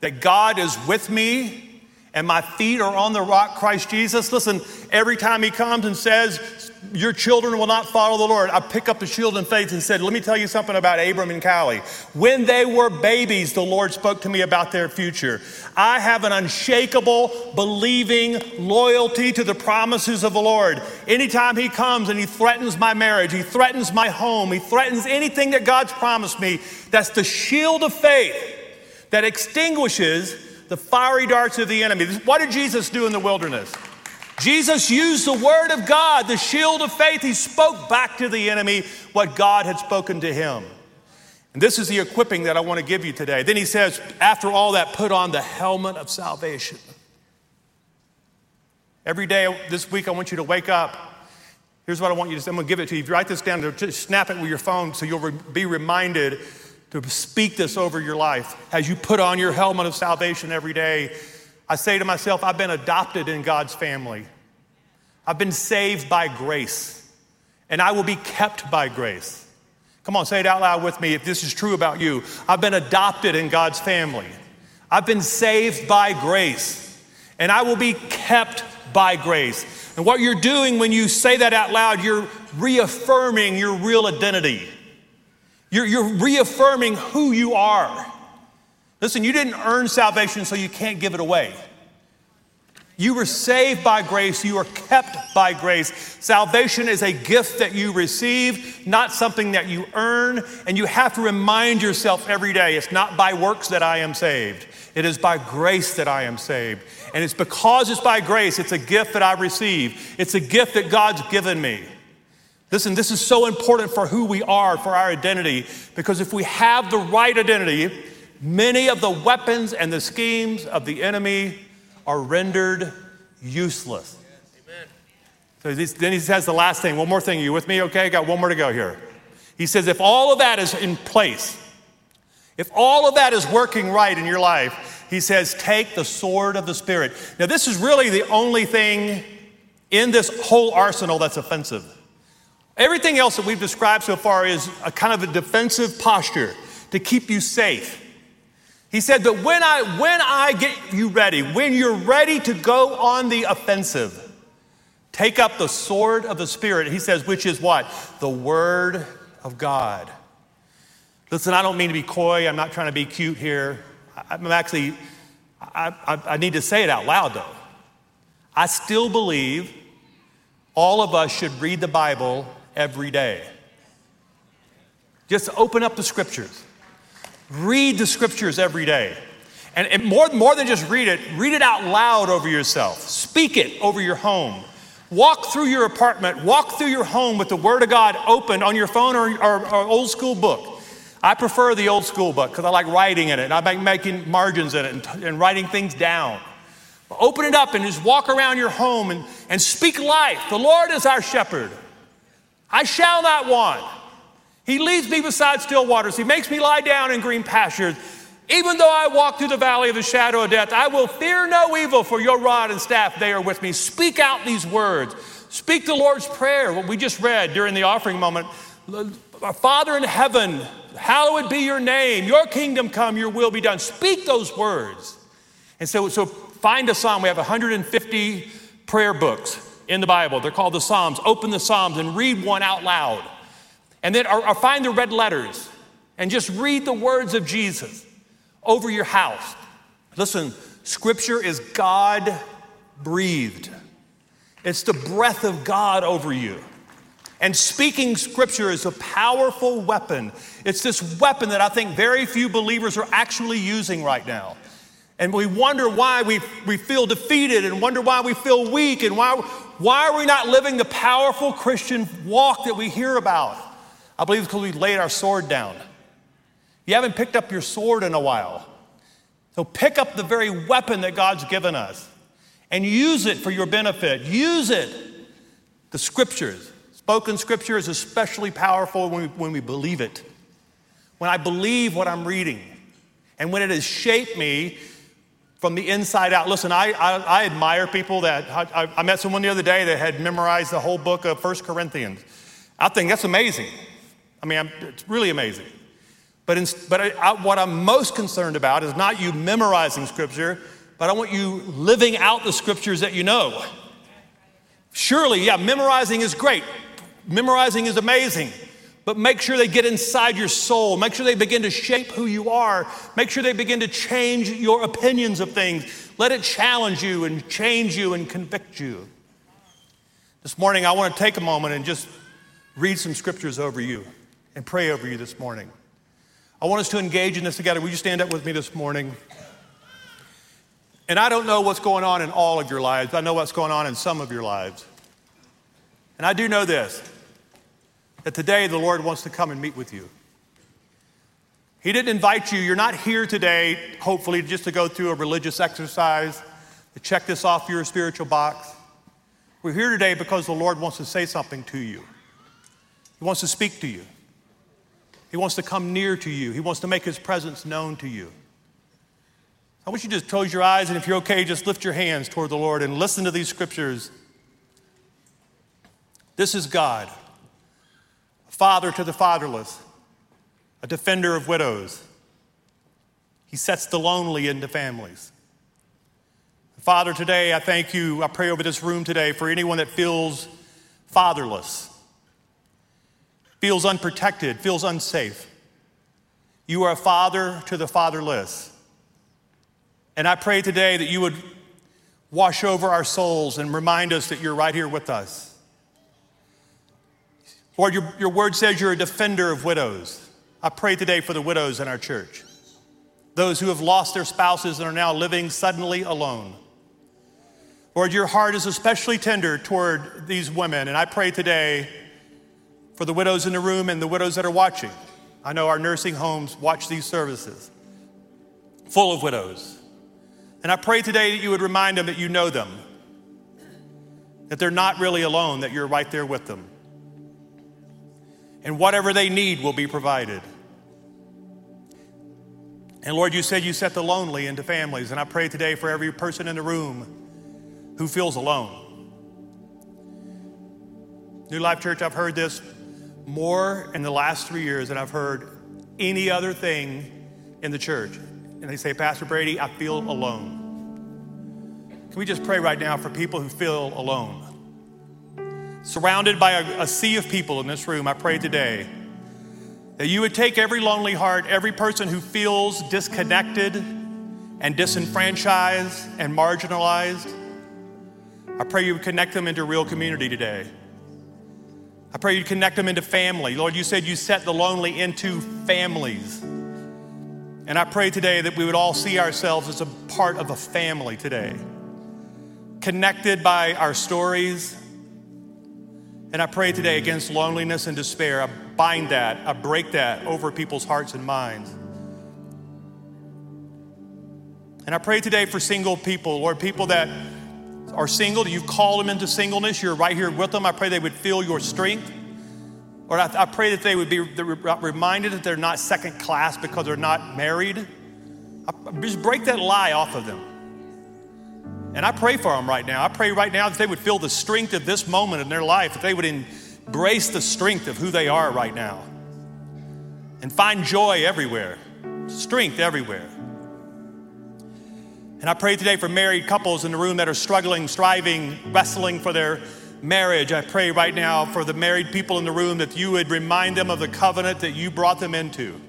that God is with me and my feet are on the rock, Christ Jesus. Listen, every time He comes and says, your children will not follow the Lord. I pick up the shield in faith and said, Let me tell you something about Abram and Callie. When they were babies, the Lord spoke to me about their future. I have an unshakable, believing loyalty to the promises of the Lord. Anytime He comes and He threatens my marriage, He threatens my home, He threatens anything that God's promised me, that's the shield of faith that extinguishes the fiery darts of the enemy. What did Jesus do in the wilderness? Jesus used the word of God, the shield of faith. He spoke back to the enemy what God had spoken to him. And this is the equipping that I want to give you today. Then he says, after all that, put on the helmet of salvation. Every day this week, I want you to wake up. Here's what I want you to say. I'm going to give it to you. If you write this down, just snap it with your phone so you'll be reminded to speak this over your life. As you put on your helmet of salvation every day, I say to myself, I've been adopted in God's family. I've been saved by grace, and I will be kept by grace. Come on, say it out loud with me if this is true about you. I've been adopted in God's family. I've been saved by grace, and I will be kept by grace. And what you're doing when you say that out loud, you're reaffirming your real identity. You're, you're reaffirming who you are. Listen, you didn't earn salvation, so you can't give it away. You were saved by grace. You are kept by grace. Salvation is a gift that you receive, not something that you earn. And you have to remind yourself every day it's not by works that I am saved. It is by grace that I am saved. And it's because it's by grace, it's a gift that I receive. It's a gift that God's given me. Listen, this is so important for who we are, for our identity, because if we have the right identity, many of the weapons and the schemes of the enemy are rendered useless. So then he says the last thing. One more thing. Are you with me? Okay, got one more to go here. He says, if all of that is in place, if all of that is working right in your life, he says, take the sword of the Spirit. Now, this is really the only thing in this whole arsenal that's offensive. Everything else that we've described so far is a kind of a defensive posture to keep you safe. He said that when I when I get you ready, when you're ready to go on the offensive, take up the sword of the spirit. He says which is what? The word of God. Listen, I don't mean to be coy. I'm not trying to be cute here. I'm actually I, I, I need to say it out loud though. I still believe all of us should read the Bible every day. Just open up the scriptures. Read the scriptures every day. And, and more, more than just read it, read it out loud over yourself. Speak it over your home. Walk through your apartment, walk through your home with the Word of God open on your phone or, or, or old school book. I prefer the old school book because I like writing in it and I like making margins in it and, and writing things down. Open it up and just walk around your home and, and speak life. The Lord is our shepherd. I shall not want. He leads me beside still waters. He makes me lie down in green pastures. Even though I walk through the valley of the shadow of death, I will fear no evil, for your rod and staff, they are with me. Speak out these words. Speak the Lord's Prayer, what we just read during the offering moment. Our Father in heaven, hallowed be your name. Your kingdom come, your will be done. Speak those words. And so, so find a psalm. We have 150 prayer books in the Bible. They're called the Psalms. Open the Psalms and read one out loud. And then or, or find the red letters and just read the words of Jesus over your house. Listen, Scripture is God breathed, it's the breath of God over you. And speaking scripture is a powerful weapon. It's this weapon that I think very few believers are actually using right now. And we wonder why we, we feel defeated and wonder why we feel weak and why, why are we not living the powerful Christian walk that we hear about? I believe it's because we laid our sword down. You haven't picked up your sword in a while. So pick up the very weapon that God's given us and use it for your benefit. Use it. The scriptures. Spoken scripture is especially powerful when we, when we believe it. When I believe what I'm reading and when it has shaped me from the inside out. Listen, I, I, I admire people that, I, I met someone the other day that had memorized the whole book of First Corinthians. I think that's amazing. I mean, I'm, it's really amazing. But, in, but I, I, what I'm most concerned about is not you memorizing scripture, but I want you living out the scriptures that you know. Surely, yeah, memorizing is great. Memorizing is amazing. But make sure they get inside your soul. Make sure they begin to shape who you are. Make sure they begin to change your opinions of things. Let it challenge you and change you and convict you. This morning, I want to take a moment and just read some scriptures over you and pray over you this morning. I want us to engage in this together. Will you stand up with me this morning? And I don't know what's going on in all of your lives, I know what's going on in some of your lives. And I do know this that today the Lord wants to come and meet with you. He didn't invite you. You're not here today, hopefully, just to go through a religious exercise, to check this off your spiritual box. We're here today because the Lord wants to say something to you. He wants to speak to you. He wants to come near to you. He wants to make his presence known to you. I want you to just close your eyes, and if you're okay, just lift your hands toward the Lord and listen to these scriptures. This is God, a father to the fatherless, a defender of widows. He sets the lonely into families. Father, today I thank you. I pray over this room today for anyone that feels fatherless, feels unprotected, feels unsafe. You are a father to the fatherless. And I pray today that you would wash over our souls and remind us that you're right here with us. Lord, your, your word says you're a defender of widows. I pray today for the widows in our church, those who have lost their spouses and are now living suddenly alone. Lord, your heart is especially tender toward these women, and I pray today for the widows in the room and the widows that are watching. I know our nursing homes watch these services, full of widows. And I pray today that you would remind them that you know them, that they're not really alone, that you're right there with them. And whatever they need will be provided. And Lord, you said you set the lonely into families, and I pray today for every person in the room who feels alone. New Life Church, I've heard this more in the last three years than I've heard any other thing in the church. And they say, Pastor Brady, I feel alone. Can we just pray right now for people who feel alone? Surrounded by a, a sea of people in this room, I pray today that you would take every lonely heart, every person who feels disconnected and disenfranchised and marginalized. I pray you would connect them into real community today. I pray you connect them into family. Lord, you said you set the lonely into families. And I pray today that we would all see ourselves as a part of a family today, connected by our stories. And I pray today against loneliness and despair. I bind that, I break that over people's hearts and minds. And I pray today for single people, Lord, people that are single, you've called them into singleness, you're right here with them. I pray they would feel your strength. Lord, I, I pray that they would be reminded that they're not second class because they're not married. I, just break that lie off of them. And I pray for them right now. I pray right now that they would feel the strength of this moment in their life, that they would embrace the strength of who they are right now and find joy everywhere, strength everywhere. And I pray today for married couples in the room that are struggling, striving, wrestling for their marriage. I pray right now for the married people in the room that you would remind them of the covenant that you brought them into,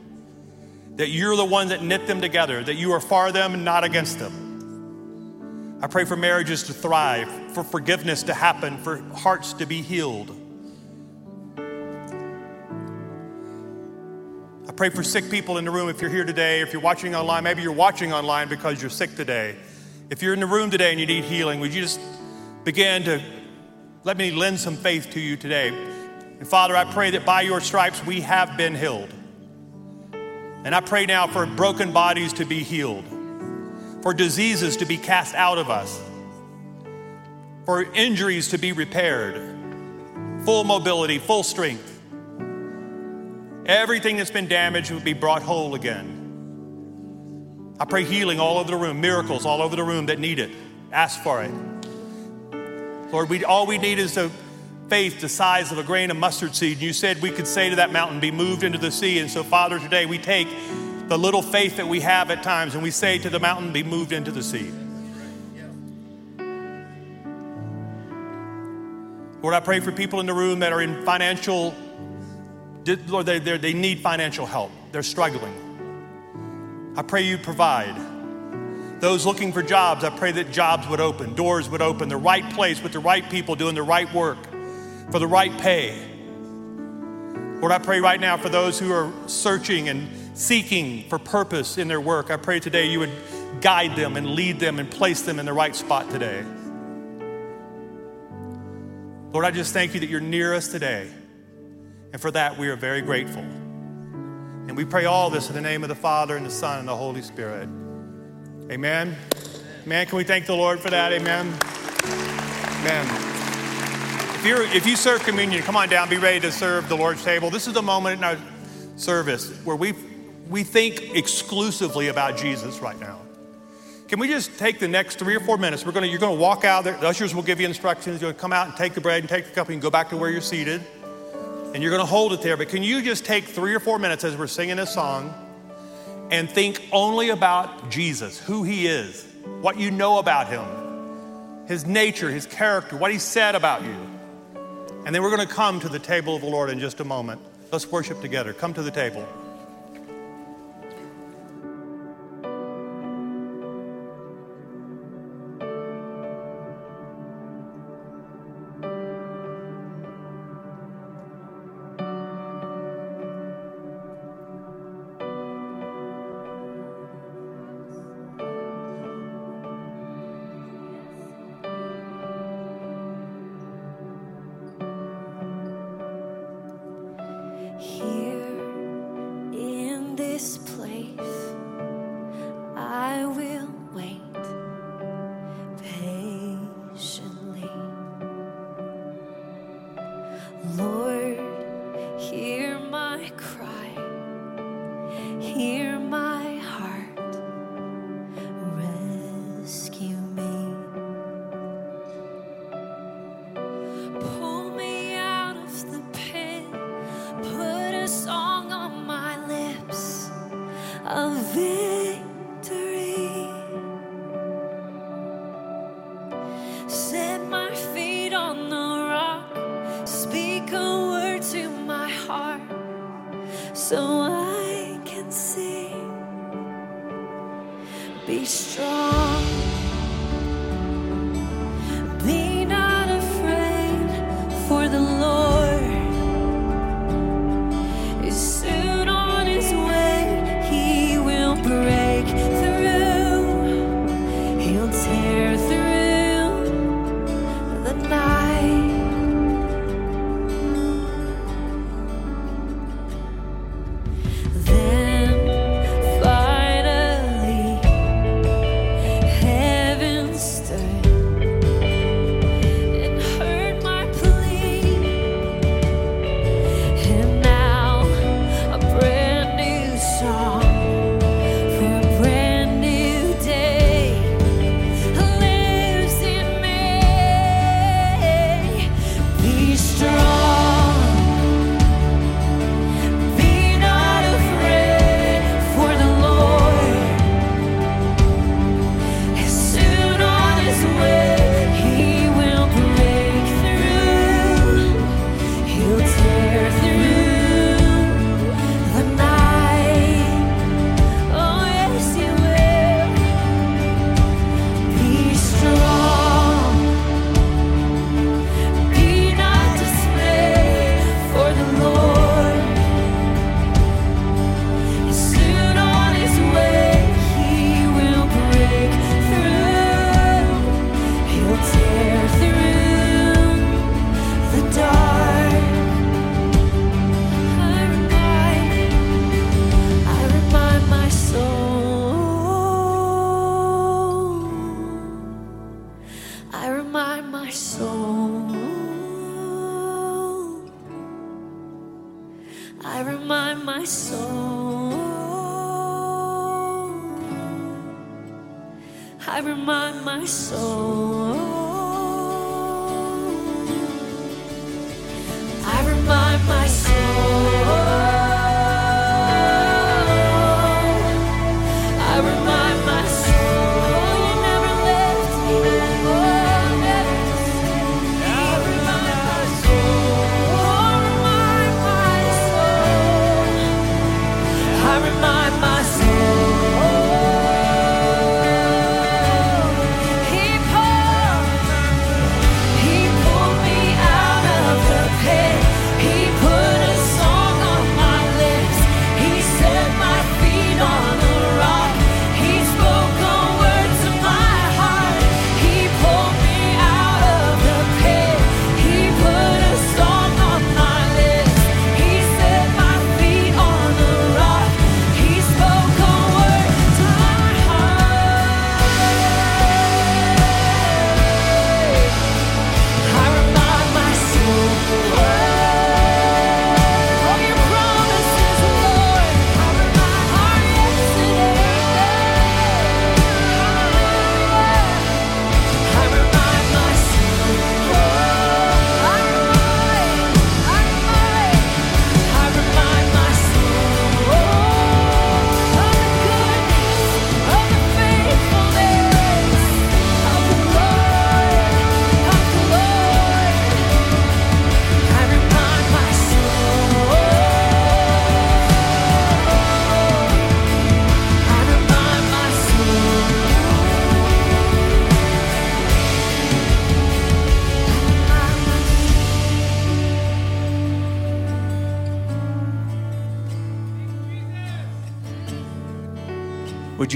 that you're the one that knit them together, that you are for them and not against them. I pray for marriages to thrive, for forgiveness to happen, for hearts to be healed. Pray for sick people in the room if you're here today, if you're watching online, maybe you're watching online because you're sick today. If you're in the room today and you need healing, would you just begin to let me lend some faith to you today? And Father, I pray that by your stripes we have been healed. And I pray now for broken bodies to be healed, for diseases to be cast out of us, for injuries to be repaired, full mobility, full strength. Everything that's been damaged would be brought whole again. I pray healing all over the room, miracles all over the room that need it. Ask for it. Lord, we, all we need is a faith the size of a grain of mustard seed. You said we could say to that mountain, be moved into the sea. And so, Father, today we take the little faith that we have at times and we say to the mountain, be moved into the sea. Lord, I pray for people in the room that are in financial Lord, they, they need financial help. They're struggling. I pray you provide. Those looking for jobs, I pray that jobs would open, doors would open, the right place with the right people doing the right work for the right pay. Lord, I pray right now for those who are searching and seeking for purpose in their work. I pray today you would guide them and lead them and place them in the right spot today. Lord, I just thank you that you're near us today. And for that, we are very grateful. And we pray all this in the name of the Father, and the Son, and the Holy Spirit. Amen. Man, can we thank the Lord for that? Amen. Amen. If, you're, if you serve communion, come on down, be ready to serve the Lord's table. This is the moment in our service where we, we think exclusively about Jesus right now. Can we just take the next three or four minutes? We're gonna, you're going to walk out there. The ushers will give you instructions. You're going to come out and take the bread and take the cup and go back to where you're seated and you're going to hold it there. But can you just take three or four minutes as we're singing this song and think only about Jesus, who he is, what you know about him, his nature, his character, what he said about you. And then we're going to come to the table of the Lord in just a moment. Let's worship together. Come to the table.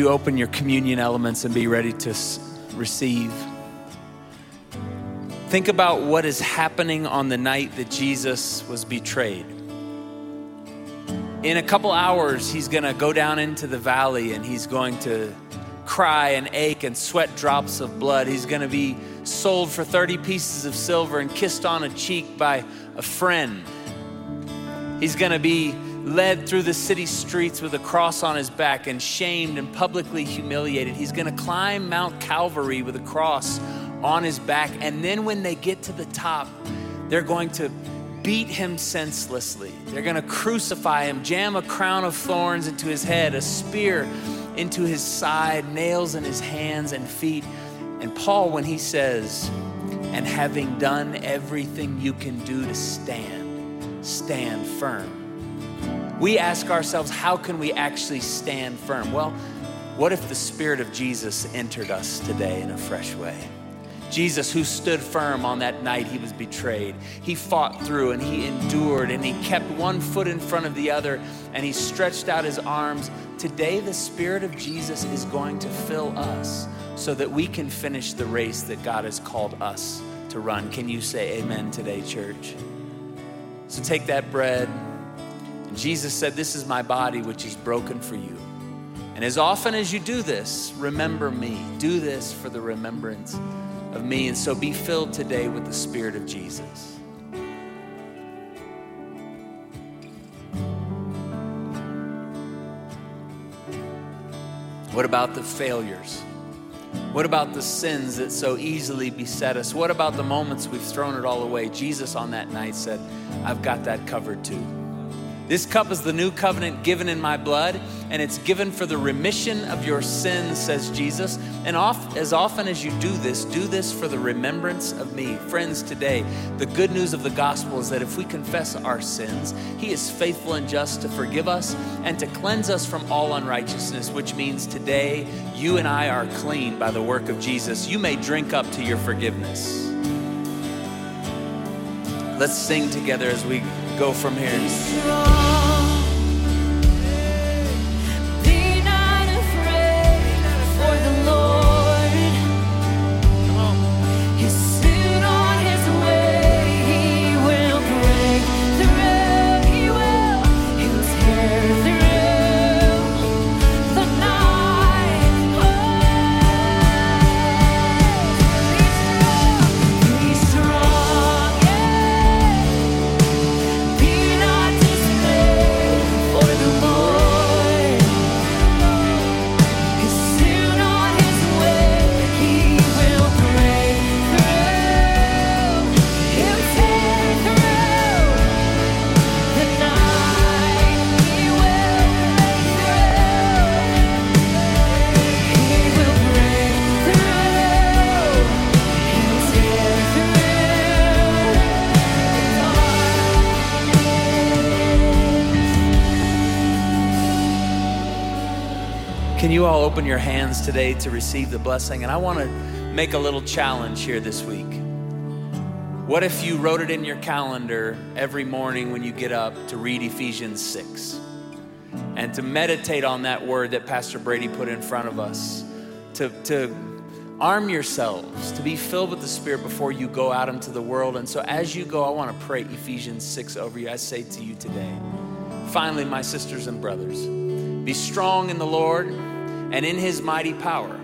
You open your communion elements and be ready to receive? Think about what is happening on the night that Jesus was betrayed. In a couple hours, he's going to go down into the valley and he's going to cry and ache and sweat drops of blood. He's going to be sold for 30 pieces of silver and kissed on a cheek by a friend. He's going to be led through the city streets with a cross on his back and shamed and publicly humiliated. He's going to climb Mount Calvary with a cross on his back. And then when they get to the top, they're going to beat him senselessly. They're going to crucify him, jam a crown of thorns into his head, a spear into his side, nails in his hands and feet. And Paul, when he says, and having done everything you can do to stand, stand firm. We ask ourselves, how can we actually stand firm? Well, what if the Spirit of Jesus entered us today in a fresh way? Jesus, who stood firm on that night he was betrayed, he fought through and he endured and he kept one foot in front of the other and he stretched out his arms. Today, the Spirit of Jesus is going to fill us so that we can finish the race that God has called us to run. Can you say amen today, church? So take that bread. Jesus said, This is my body, which is broken for you. And as often as you do this, remember me. Do this for the remembrance of me. And so be filled today with the Spirit of Jesus. What about the failures? What about the sins that so easily beset us? What about the moments we've thrown it all away? Jesus on that night said, I've got that covered too. This cup is the new covenant given in my blood, and it's given for the remission of your sins, says Jesus. And as often as you do this, do this for the remembrance of me. Friends, today, the good news of the gospel is that if we confess our sins, He is faithful and just to forgive us and to cleanse us from all unrighteousness, which means today you and I are clean by the work of Jesus. You may drink up to your forgiveness. Let's sing together as we go from here. Open your hands today to receive the blessing? And I want to make a little challenge here this week. What if you wrote it in your calendar every morning when you get up to read Ephesians 6 and to meditate on that word that Pastor Brady put in front of us, to, to arm yourselves, to be filled with the Spirit before you go out into the world. And so as you go, I want to pray Ephesians 6 over you. I say to you today, finally, my sisters and brothers, be strong in the Lord and in his mighty power.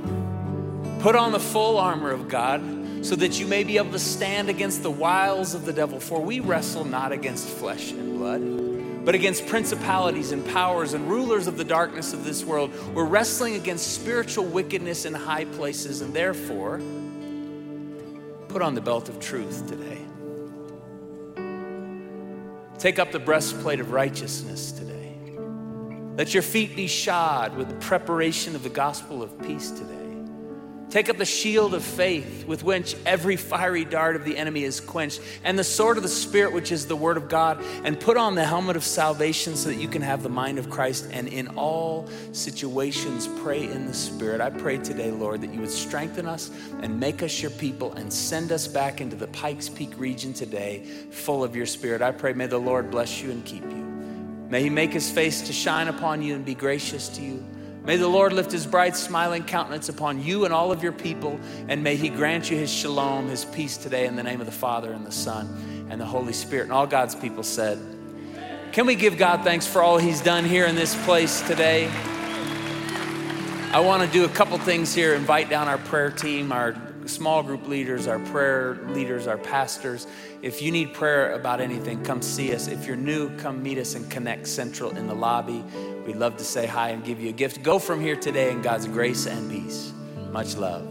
Put on the full armor of God so that you may be able to stand against the wiles of the devil. For we wrestle not against flesh and blood, but against principalities and powers and rulers of the darkness of this world. We're wrestling against spiritual wickedness in high places, and therefore, put on the belt of truth today. Take up the breastplate of righteousness today. Let your feet be shod with the preparation of the gospel of peace today. Take up the shield of faith with which every fiery dart of the enemy is quenched, and the sword of the Spirit, which is the word of God, and put on the helmet of salvation so that you can have the mind of Christ. And in all situations, pray in the Spirit. I pray today, Lord, that you would strengthen us and make us your people and send us back into the Pikes Peak region today full of your Spirit. I pray, may the Lord bless you and keep you. May he make his face to shine upon you and be gracious to you. May the Lord lift his bright, smiling countenance upon you and all of your people, and may he grant you his shalom, his peace today in the name of the Father and the Son and the Holy Spirit. And all God's people said, Can we give God thanks for all He's done here in this place today? I want to do a couple things here invite down our prayer team, our small group leaders, our prayer leaders, our pastors. If you need prayer about anything, come see us. If you're new, come meet us in Connect Central in the lobby. We'd love to say hi and give you a gift. Go from here today in God's grace and peace. Much love.